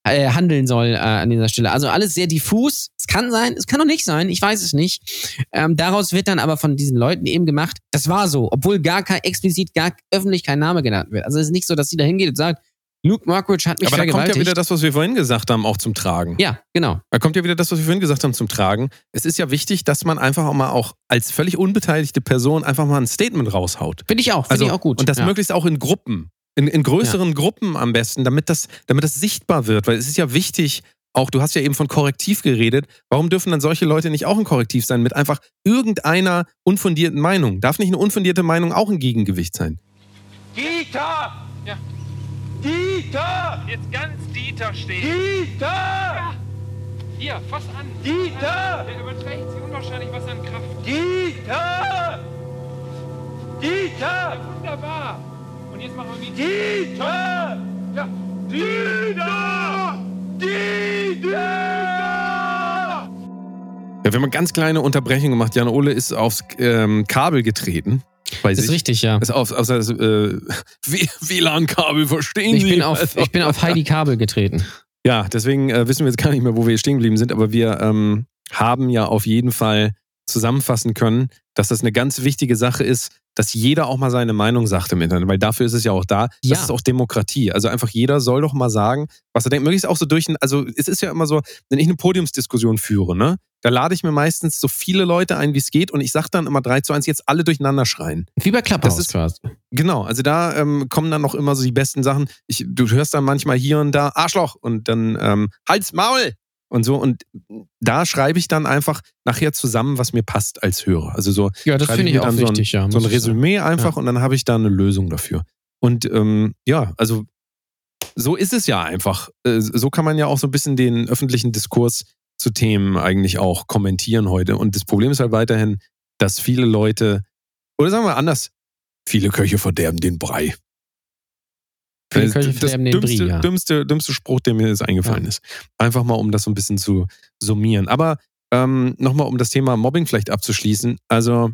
äh, handeln soll äh, an dieser Stelle. Also alles sehr diffus. Es kann sein, es kann auch nicht sein, ich weiß es nicht. Ähm, daraus wird dann aber von diesen Leuten eben gemacht, das war so, obwohl gar kein explizit, gar öffentlich kein Name genannt wird. Also es ist nicht so, dass sie da hingeht und sagt, Luke Mockridge hat mich Aber da kommt ja wieder das, was wir vorhin gesagt haben, auch zum Tragen. ja, genau. Da kommt ja wieder das, was wir vorhin gesagt haben, zum Tragen. Es ist ja wichtig, dass man einfach auch mal auch als völlig unbeteiligte Person einfach mal ein Statement raushaut. Finde ich auch, finde Also, ich auch gut. Und das ja. möglichst auch in Gruppen. In, in größeren Gruppen am besten, damit das, damit das sichtbar wird. Weil es ist ja wichtig, auch du hast ja eben von Korrektiv geredet. Warum dürfen dann solche Leute nicht auch ein Korrektiv sein mit einfach irgendeiner unfundierten Meinung? Darf nicht eine unfundierte Meinung auch ein Gegengewicht sein? Dieter! Ja. Dieter! Jetzt ganz Dieter stehen. Dieter! Hier, fass an. Dieter! Der überträgt sich unwahrscheinlich was an Kraft. Dieter! Dieter! Wunderbar. Und jetzt machen wir wie Dieter! Ja. Dieter! Dieter! Ja, wir haben eine ganz kleine Unterbrechung gemacht. Jan Ole ist aufs ähm, Kabel getreten. Bei Das ist sich. richtig, ja. Ist auf, auf das äh, [laughs] WLAN-Kabel, verstehen Ich Sie? bin auf, Also- ich bin auf Heidi Kabel getreten. Ja, deswegen äh, wissen wir jetzt gar nicht mehr, wo wir stehen geblieben sind, aber wir ähm, haben ja auf jeden Fall zusammenfassen können, dass das eine ganz wichtige Sache ist, dass jeder auch mal seine Meinung sagt im Internet, weil dafür ist es ja auch da. Das Ja. ist auch Demokratie. Also einfach jeder soll doch mal sagen, was er denkt. Möglichst auch so durch ein, also es ist ja immer so, wenn ich eine Podiumsdiskussion führe, ne, da lade ich mir meistens so viele Leute ein, wie es geht und ich sage dann immer 3 zu 1, jetzt alle durcheinander schreien. Wie bei Clubhouse Das ist- quasi. Genau, also da ähm, kommen dann noch immer so die besten Sachen. Ich, du hörst dann manchmal hier und da Arschloch und dann ähm, Hals, Maul und so. Und da schreibe ich dann einfach nachher zusammen, was mir passt als Hörer. Also so, Ja, das finde ich mir auch so ein, ja. so ein ich sagen. Resümee einfach und dann habe ich da eine Lösung dafür. Und ähm, ja, also so ist es ja einfach. Äh, so kann man ja auch so ein bisschen den öffentlichen Diskurs zu Themen eigentlich auch kommentieren heute. Und das Problem ist halt weiterhin, dass viele Leute, oder sagen wir anders, viele Köche verderben den Brei. Das- das dümmste, Brie, ja. dümmste, dümmste Spruch, der mir jetzt eingefallen ist. Einfach mal, um das so ein bisschen zu summieren. Aber ähm, nochmal, um das Thema Mobbing vielleicht abzuschließen. Also,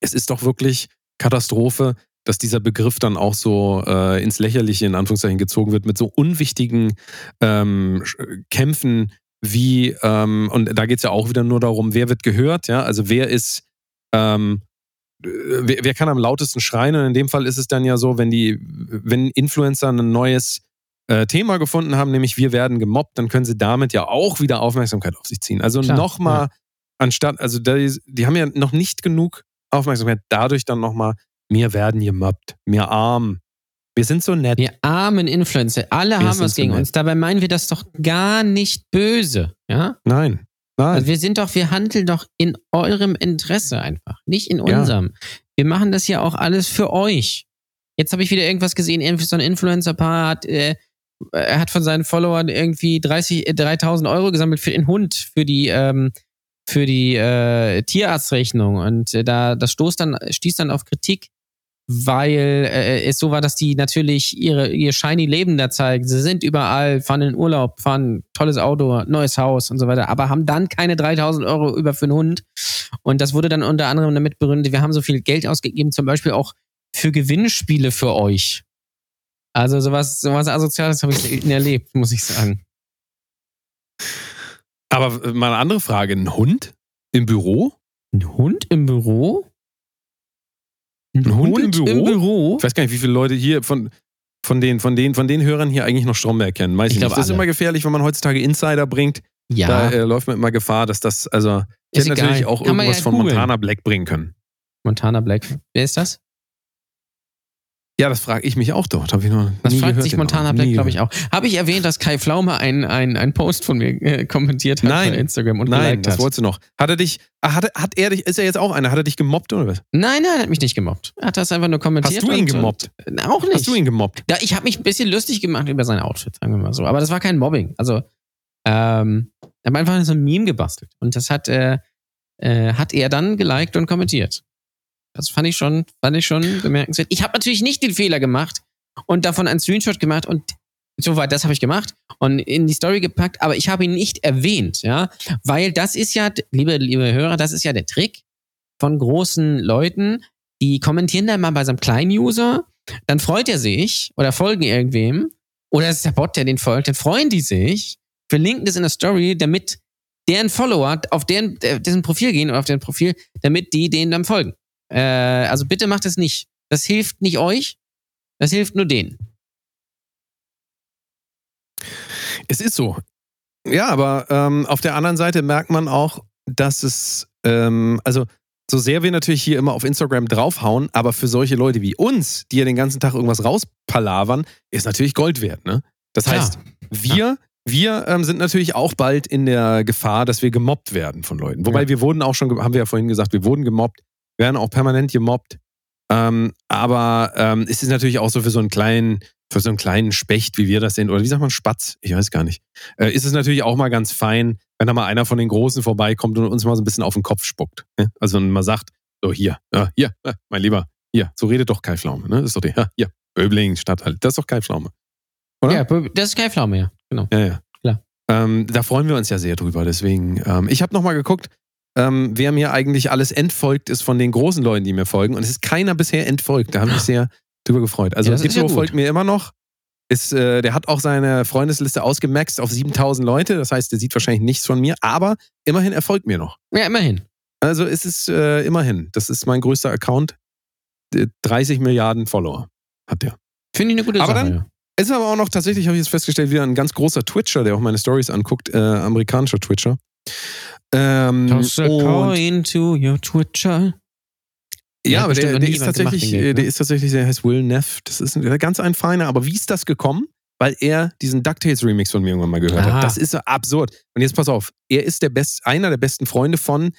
es ist doch wirklich Katastrophe, dass dieser Begriff dann auch so äh, ins Lächerliche in Anführungszeichen gezogen wird mit so unwichtigen ähm, Kämpfen wie, ähm, und da geht es ja auch wieder nur darum, wer wird gehört, ja, also wer ist, ähm, äh, wer, wer kann am lautesten schreien? Und in dem Fall ist es dann ja so, wenn die, wenn Influencer ein neues äh, Thema gefunden haben, nämlich wir werden gemobbt, dann können sie damit ja auch wieder Aufmerksamkeit auf sich ziehen. Also nochmal, ja. anstatt, also die, die haben ja noch nicht genug Aufmerksamkeit, dadurch dann nochmal, wir werden gemobbt, wir arm, wir sind so nett. Wir armen Influencer, alle Wir haben was so gegen nett. uns. Dabei meinen wir das doch gar nicht böse, ja? Nein, nein. Also wir sind doch, wir handeln doch in eurem Interesse einfach, nicht in Ja. unserem. Wir machen das ja auch alles für euch. Jetzt habe ich wieder irgendwas gesehen, irgendwie so ein Influencer-Paar hat, äh, er hat von seinen Followern irgendwie 30, äh, 3000 Euro gesammelt für den Hund, für die, ähm, für die äh, Tierarztrechnung. Und äh, da, das stoß dann, stieß dann auf Kritik, weil äh, es so war, dass die natürlich ihre, ihr shiny Leben da zeigen. Sie sind überall, fahren in Urlaub, fahren tolles Auto, neues Haus und so weiter, aber haben dann keine 3000 Euro über für einen Hund. Und das wurde dann unter anderem damit begründet, wir haben so viel Geld ausgegeben, zum Beispiel auch für Gewinnspiele für euch. Also sowas, sowas Asoziales habe ich selten erlebt, muss ich sagen. Aber mal eine andere Frage, ein Hund im Büro? Ein Hund im Büro? Ein Hund im Büro? Im Büro? Ich weiß gar nicht, wie viele Leute hier von, von, den, von, den, von den Hörern hier eigentlich noch Stromberg kennen. Weiß Ich ich, nicht. Das ist immer gefährlich, wenn man heutzutage Insider bringt. Ja, Da äh, läuft man immer Gefahr, dass das, also, ich Ist hätte egal. natürlich auch Kann irgendwas ja von. Montana Black bringen können. Montana Black. Wer ist das? Ja, das frage ich mich auch dort. Hab ich noch Das fragt sich Montana. Black, glaube ich, auch. Habe ich erwähnt, dass Kai Pflaume einen ein Post von mir äh, kommentiert hat Nein. bei Instagram und Nein, geliked das hat? wolltest du noch. Hat er dich, ah, hat, er- hat er dich, ist er jetzt auch einer? Hat er dich gemobbt oder was? Nein, nein, er hat mich nicht gemobbt. Er hat das einfach nur kommentiert. Hast du ihn gemobbt? Und, auch nicht. Hast du ihn gemobbt? Ja, ich habe mich ein bisschen lustig gemacht über sein Outfit, sagen wir mal so. Aber das war kein Mobbing. Also, ähm, er hat einfach so ein Meme gebastelt. Und das hat, äh, äh, hat er dann geliked und kommentiert. Das fand ich schon, fand ich schon bemerkenswert. Ich habe natürlich nicht den Fehler gemacht und davon einen Screenshot gemacht und soweit, das habe ich gemacht und in die Story gepackt, aber ich habe ihn nicht erwähnt, ja, weil das ist ja, liebe, liebe Hörer, das ist ja der Trick von großen Leuten, die kommentieren dann mal bei so einem kleinen User, dann freut er sich oder folgen irgendwem Oder es ist der Bot, der den folgt, dann freuen die sich, verlinken das in der Story, damit deren Follower auf deren, äh, dessen Profil gehen oder auf deren Profil, damit die denen dann folgen. Äh, also bitte macht es nicht. Das hilft nicht euch, das hilft nur denen. Es ist so. Ja, aber ähm, auf der anderen Seite merkt man auch, dass es, ähm, also so sehr wir natürlich hier immer auf Instagram draufhauen, aber für solche Leute wie uns, die ja den ganzen Tag irgendwas rauspalavern, ist natürlich Gold wert. Ne? Das heißt, wir, wir ähm, sind natürlich auch bald in der Gefahr, dass wir gemobbt werden von Leuten. Wobei Ja. wir wurden auch schon, haben wir ja vorhin gesagt, wir wurden gemobbt, werden auch permanent gemobbt. Ähm, aber ähm, es ist natürlich auch so für so einen kleinen, für so einen kleinen Specht, wie wir das sind, oder wie sagt man Spatz? Ich weiß gar nicht. Äh, ist es natürlich auch mal ganz fein, wenn da mal einer von den Großen vorbeikommt und uns mal so ein bisschen auf den Kopf spuckt. Ne? Also wenn man mal sagt, so hier, ja, hier, mein Lieber, hier, so redet doch Kai Pflaume, ne? Das ist doch die, ja, hier, Böbling, Stadtteil, das ist doch Kai Pflaume. Oder? Ja, das ist kein Pflaume, ja. Genau. Ja, ja. Klar. Ähm, da freuen wir uns ja sehr drüber. Deswegen, ähm, ich habe nochmal geguckt, ähm, wer mir eigentlich alles entfolgt ist von den großen Leuten, die mir folgen. Und es ist keiner bisher entfolgt. Da habe ich mich sehr drüber gefreut. Also Ja, Diplo ja folgt mir immer noch. Ist, äh, der hat auch seine Freundesliste ausgemaxt auf 7000 Leute. Das heißt, der sieht wahrscheinlich nichts von mir. Aber immerhin er folgt mir noch. Ja, immerhin. Also es ist äh, immerhin. Das ist mein größter Account. Äh, 30 Milliarden Follower hat der. Finde ich eine gute Aber Sache. dann- ja. Es ist aber auch noch tatsächlich, habe ich jetzt festgestellt, wieder ein ganz großer Twitcher, der auch meine Stories anguckt, äh, amerikanischer Twitcher. Ähm, Toss a coin to your Twitcher. Ja, aber der, der ist tatsächlich, Geld, äh, der ne? ist tatsächlich, der heißt Will Neff. Das ist ein, ganz ein feiner. Aber wie ist das gekommen? Weil er diesen DuckTales Remix von mir irgendwann mal gehört Ah. hat. Das ist so absurd. Und jetzt pass auf, er ist der best, einer der besten Freunde von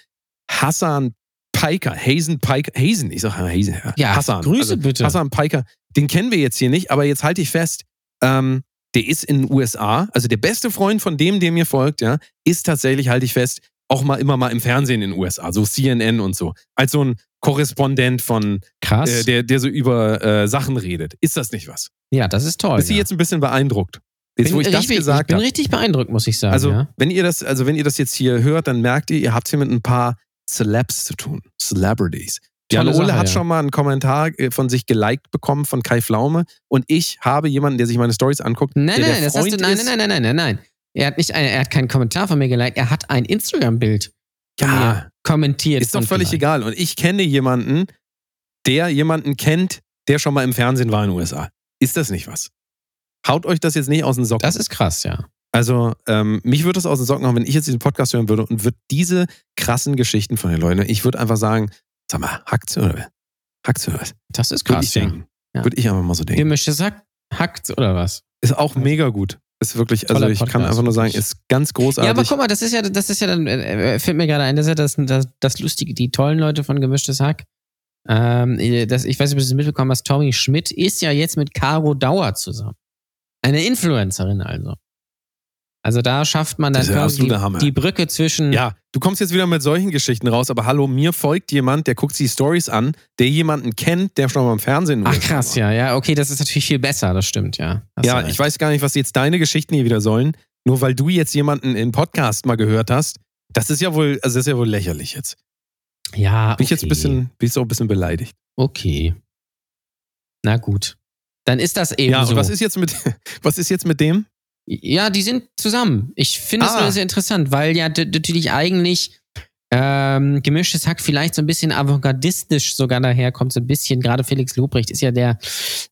Hassan Piker, Hazen Piker, Hazen, ich sag Hazen, Ja, Hassan. Grüße also, bitte. Hassan Piker, den kennen wir jetzt hier nicht, aber jetzt halte ich fest, ähm, der ist in den USA, also der beste Freund von dem, der mir folgt, ja, ist tatsächlich, halte ich fest, auch mal immer mal im Fernsehen in den USA, so CNN und so, als so ein Korrespondent von, Krass. äh, der, der so über äh, Sachen redet. Ist das nicht was? ja, das ist toll. Bist du ja. jetzt ein bisschen beeindruckt? Jetzt, wo ich das richtig, gesagt ich bin richtig beeindruckt, muss ich sagen. Also, ja. wenn ihr das, also wenn ihr das jetzt hier hört, dann merkt ihr, ihr habt hier mit ein paar Celebs zu tun. Celebrities. Jan Ole Sache, hat ja. schon mal einen Kommentar äh, von sich geliked bekommen von Kai Pflaume und ich habe jemanden, der sich meine Stories anguckt, Nein, der nein, der das hast du, nein, ist. nein, nein, nein, nein, nein. Er hat nicht, er hat keinen Kommentar von mir geliked, er hat ein Instagram-Bild Ja, kommentiert. ist doch völlig geliked. egal. Und ich kenne jemanden, der jemanden kennt, der schon mal im Fernsehen war in den USA. Ist das nicht was? Haut euch das jetzt nicht aus den Socken. Das ist krass, ja. Also, ähm, mich würde es aus den Socken hauen, wenn ich jetzt diesen Podcast hören würde und würde diese krassen Geschichten von den Leuten, ich würde einfach sagen, sag mal, hackt's oder was? Hackt's oder was? Das ist Würde krass. ich Ja. denken. Ja. Würde ich einfach mal so denken. Gemischtes Hack, hackt oder was? Ist auch mega gut. Ist wirklich, also Toller ich kann Podcast, einfach nur sagen, ist ganz großartig. Ja, aber guck mal, das ist ja, das ist ja dann, äh, äh, fällt mir gerade ein, das ist ja das, das, das Lustige, die tollen Leute von Gemischtes Hack. Ähm, äh, das, ich weiß nicht, ob du das mitbekommen hast, Tommy Schmidt ist ja jetzt mit Caro Dauer zusammen. Eine Influencerin also. Also da schafft man dann absolute die, die Brücke zwischen. Ja, du kommst jetzt wieder mit solchen Geschichten raus, aber hallo, mir folgt jemand, der guckt sich die Stories an, der jemanden kennt, der schon mal im Fernsehen Ach war. krass, ja, ja, okay, das ist natürlich viel besser, das stimmt, ja. Hast Ja, ich weiß gar nicht, was jetzt deine Geschichten hier wieder sollen. Nur weil du jetzt jemanden im Podcast mal gehört hast, das ist ja wohl, also das ist ja wohl lächerlich jetzt. Ja, Bin ich jetzt ein okay. bisschen, bin ich so ein bisschen beleidigt. Okay. Na gut. Dann ist das eben Ja, so. und was ist jetzt mit, [laughs] was ist jetzt mit dem? Ja, die sind zusammen. Ich finde es Ah. nur sehr interessant, weil ja natürlich eigentlich ähm, gemischtes Hack vielleicht so ein bisschen avantgardistisch sogar daherkommt, so ein bisschen, gerade Felix Lobrecht ist ja der,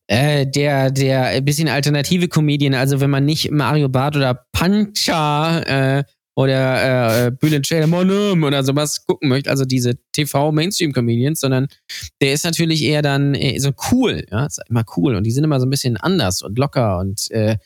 äh, der, der ein bisschen alternative Comedian, also wenn man nicht Mario Barth oder Pancha äh, oder äh, Bülent Ceylan oder sowas gucken möchte, also diese TV-Mainstream-Comedians, sondern der ist natürlich eher dann äh, so cool, ja, ist immer cool und die sind immer so ein bisschen anders und locker und äh,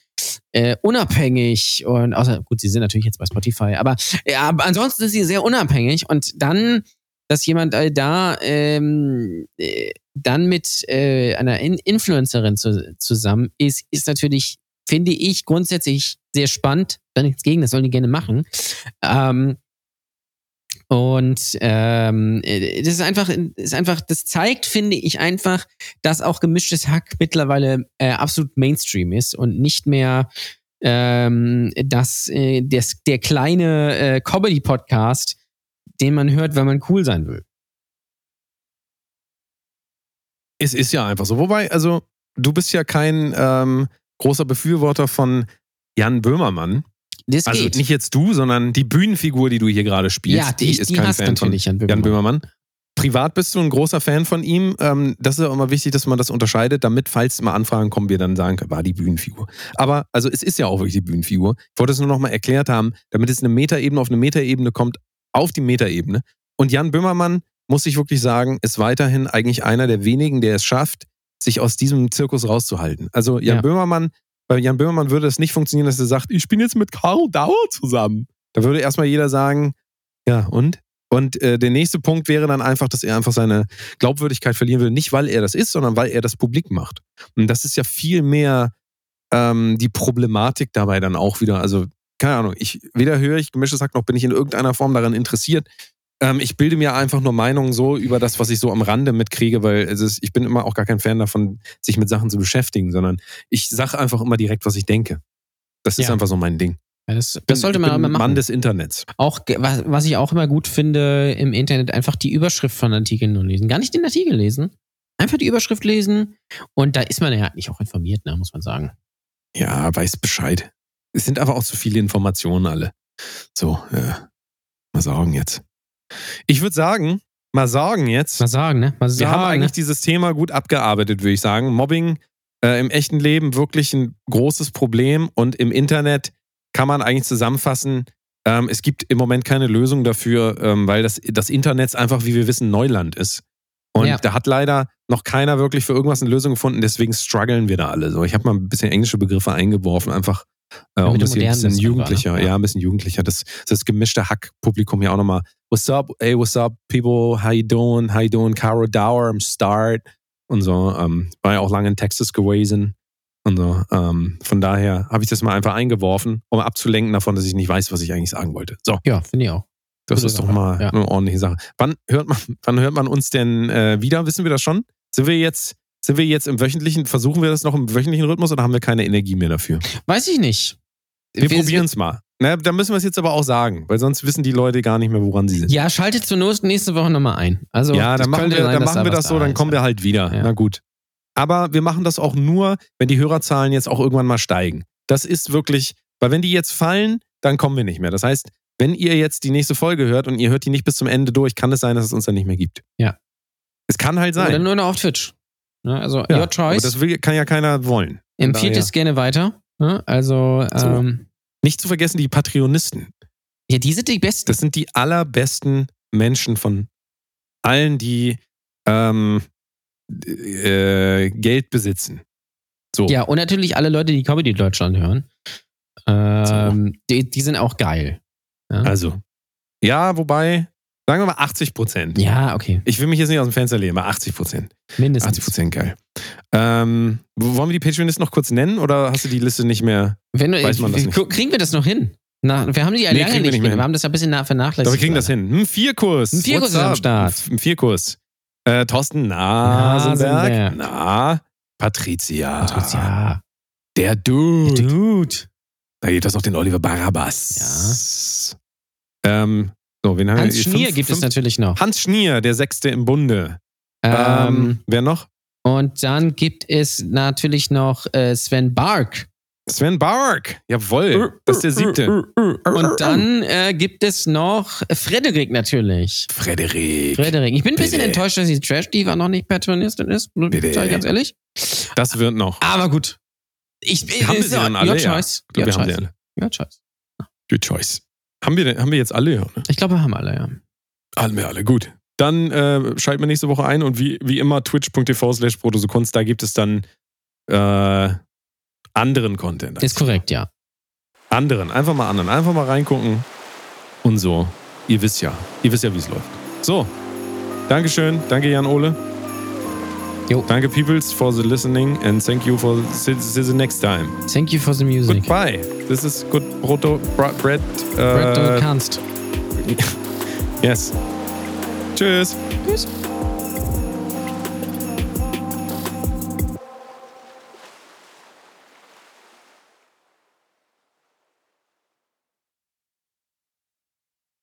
äh, unabhängig und außer gut, sie sind natürlich jetzt bei Spotify, aber, ja, ansonsten sind sie sehr unabhängig und dann, dass jemand äh, da ähm, äh, dann mit äh, einer In Influencerin zu, zusammen ist, ist natürlich, finde ich, grundsätzlich sehr spannend. Da nichts gegen, das sollen die gerne machen. Ähm, und ähm, äh, das ist einfach, ist einfach, das zeigt, finde ich, einfach, dass auch gemischtes Hack mittlerweile äh, absolut Mainstream ist und nicht mehr ähm, dass äh, des, der kleine äh, Comedy-Podcast, den man hört, wenn man cool sein will. Es ist ja einfach so. Wobei, also, du bist ja kein, ähm, großer Befürworter von Jan Böhmermann. Das Also geht. nicht jetzt du, sondern die Bühnenfigur, die du hier gerade spielst, ja, die, die ist die kein Fan von natürlich Jan Böhmermann. Jan Böhmermann. Privat bist du ein großer Fan von ihm. Ähm, das ist auch immer wichtig, dass man das unterscheidet, damit, falls mal Anfragen kommen, wir dann sagen können, war die Bühnenfigur. Aber, also es ist ja auch wirklich die Bühnenfigur. Ich wollte es nur noch mal erklärt haben, damit es eine Metaebene auf eine Metaebene kommt, auf die Metaebene. Und Jan Böhmermann, muss ich wirklich sagen, ist weiterhin eigentlich einer der wenigen, der es schafft, sich aus diesem Zirkus rauszuhalten. Also Jan Ja. Böhmermann, bei Jan Böhmermann würde es nicht funktionieren, dass er sagt, ich bin jetzt mit Karl Dauer zusammen. Da würde erstmal jeder sagen, ja, und? Und äh, der nächste Punkt wäre dann einfach, dass er einfach seine Glaubwürdigkeit verlieren will. Nicht, weil er das ist, sondern weil er das publik macht. Und das ist ja viel mehr ähm, die Problematik dabei dann auch wieder. Also, keine Ahnung, ich weder höre ich gemischtes Hack noch bin ich in irgendeiner Form daran interessiert. Ähm, ich bilde mir einfach nur Meinungen so über das, was ich so am Rande mitkriege, weil es ist, ich bin immer auch gar kein Fan davon, sich mit Sachen zu beschäftigen, sondern ich sage einfach immer direkt, was ich denke. Das ist Ja. einfach so mein Ding. Ja, das, das sollte man bin machen. Mann des Internets. Auch, was, was ich auch immer gut finde im Internet, einfach die Überschrift von Artikeln nur lesen. Gar nicht den Artikel lesen. Einfach die Überschrift lesen. Und da ist man ja eigentlich auch informiert, ne, muss man sagen. Ja, weiß Bescheid. Es sind aber auch zu viele Informationen alle. So, äh, mal sagen jetzt. Ich würde sagen, mal sagen jetzt. Mal sagen, ne? Mal Wir sagen, haben eigentlich ne? dieses Thema gut abgearbeitet, würde ich sagen. Mobbing äh, im echten Leben wirklich ein großes Problem und im Internet kann man eigentlich zusammenfassen, ähm, es gibt im Moment keine Lösung dafür, ähm, weil das, das Internet einfach, wie wir wissen, Neuland ist. Und Ja. da hat leider noch keiner wirklich für irgendwas eine Lösung gefunden, deswegen strugglen wir da alle so. Ich habe mal ein bisschen englische Begriffe eingeworfen, einfach äh, um das hier ein bisschen bist jugendlicher, einfach, ne? ja, ein bisschen jugendlicher, das, das gemischte Hack-Publikum ja auch nochmal. What's up, hey, what's up, people, how you doing, how you doing, Caro Dower am Start und so. Ähm, war ja auch lange in Texas gewesen und so. Ähm, von daher habe ich das mal einfach eingeworfen, um abzulenken davon, dass ich nicht weiß, was ich eigentlich sagen wollte. So, Ja, finde ich auch. das Gute ist doch mal ja. eine ordentliche Sache. Wann hört man, wann hört man uns denn äh, wieder? Wissen wir das schon? Sind wir jetzt, sind wir jetzt im wöchentlichen, versuchen wir das noch im wöchentlichen Rhythmus oder haben wir keine Energie mehr dafür? Weiß ich nicht. Wir probieren es mal. Na, da müssen wir es jetzt aber auch sagen, weil sonst wissen die Leute gar nicht mehr, woran sie sind. Ja, schaltet zur Not nächste Woche nochmal ein. Also, Ja, das dann machen wir, sein, dann machen wir da das was so, da dann kommen wir halt wieder. Ja. Na gut. Aber wir machen das auch nur, wenn die Hörerzahlen jetzt auch irgendwann mal steigen. Das ist wirklich, weil wenn die jetzt fallen, dann kommen wir nicht mehr. Das heißt, wenn ihr jetzt die nächste Folge hört und ihr hört die nicht bis zum Ende durch, kann es sein, dass es uns dann nicht mehr gibt. Ja. Es kann halt Oder sein. nur noch auf Twitch. Ne, also, Ja, your choice. das will, kann ja keiner wollen. Empfiehlt es gerne weiter. Ne? Also, So. ähm, Nicht zu vergessen die Patreonisten. ja, die sind die besten. Das sind die allerbesten Menschen von allen, die ähm, äh, Geld besitzen. So. Ja, und natürlich alle Leute, die Comedy Deutschland hören. Ähm, die, die sind auch geil. Ja, Also, ja, wobei, sagen wir mal 80 Prozent. ja okay. Ich will mich jetzt nicht aus dem Fenster lehnen, aber 80 Prozent. Mindestens. 80 Prozent geil. Ähm, wollen wir die Patreonisten noch kurz nennen oder hast du die Liste nicht mehr? Wenn, du- Weiß man das nicht. Kriegen wir das noch hin? Na, wir haben die ja Nee, lange kriegen wir nicht, nicht mehr hin. Wir haben das ja ein bisschen nach- vernachlässigt. Doch, wir kriegen das hin. Ein Vierkurs. Ein Vierkurs What's ist am? Start. Ein Vierkurs. Äh, Thorsten Nasenberg. Nasenberg. Na, Patricia. Patricia. Der Dude. Dude. Da gibt es auch den Oliver Barabbas. Ja. Ähm, so, wen haben Hans wir? Schnier Fünf- gibt es fünf- natürlich noch. Hans Schnier, der Sechste im Bunde. Ähm, Ähm, wer noch? und dann gibt es natürlich noch äh, Sven Bark. Sven Bark. Jawohl. Das ist der Siebte. Und dann äh, gibt es noch Frederik natürlich. Frederik. Frederik. Ich bin ein bisschen Bitte. enttäuscht, dass die Trash Diva noch nicht Patronistin ist. Sag Bitte. ich ganz ehrlich. Das wird noch. Aber gut. Ich, Haben wir ist sie ja- alle? Your Ja. choice. Ich glaube, Your wir haben choice. Your choice. Good choice. Haben wir, denn- haben wir jetzt alle? Ja, ne? Ich glaube, wir haben alle, ja. Alle, wir alle. Gut. Dann äh, schalten wir nächste Woche ein und wie, wie immer twitch.tv slash Protosekunst, da gibt es dann äh, anderen Content. Ist korrekt, ja. Anderen, einfach mal anderen, einfach mal reingucken und so. Ihr wisst ja, ihr wisst ja, wie es läuft. So, Dankeschön, danke Jan Ole. Jo. Danke Peoples for the listening and thank you for see, see the next time. Thank you for the music. Goodbye. This is good Proto Bra- Bread. Brett, du Äh, kannst. [laughs] yes. Tschüss. Tschüss.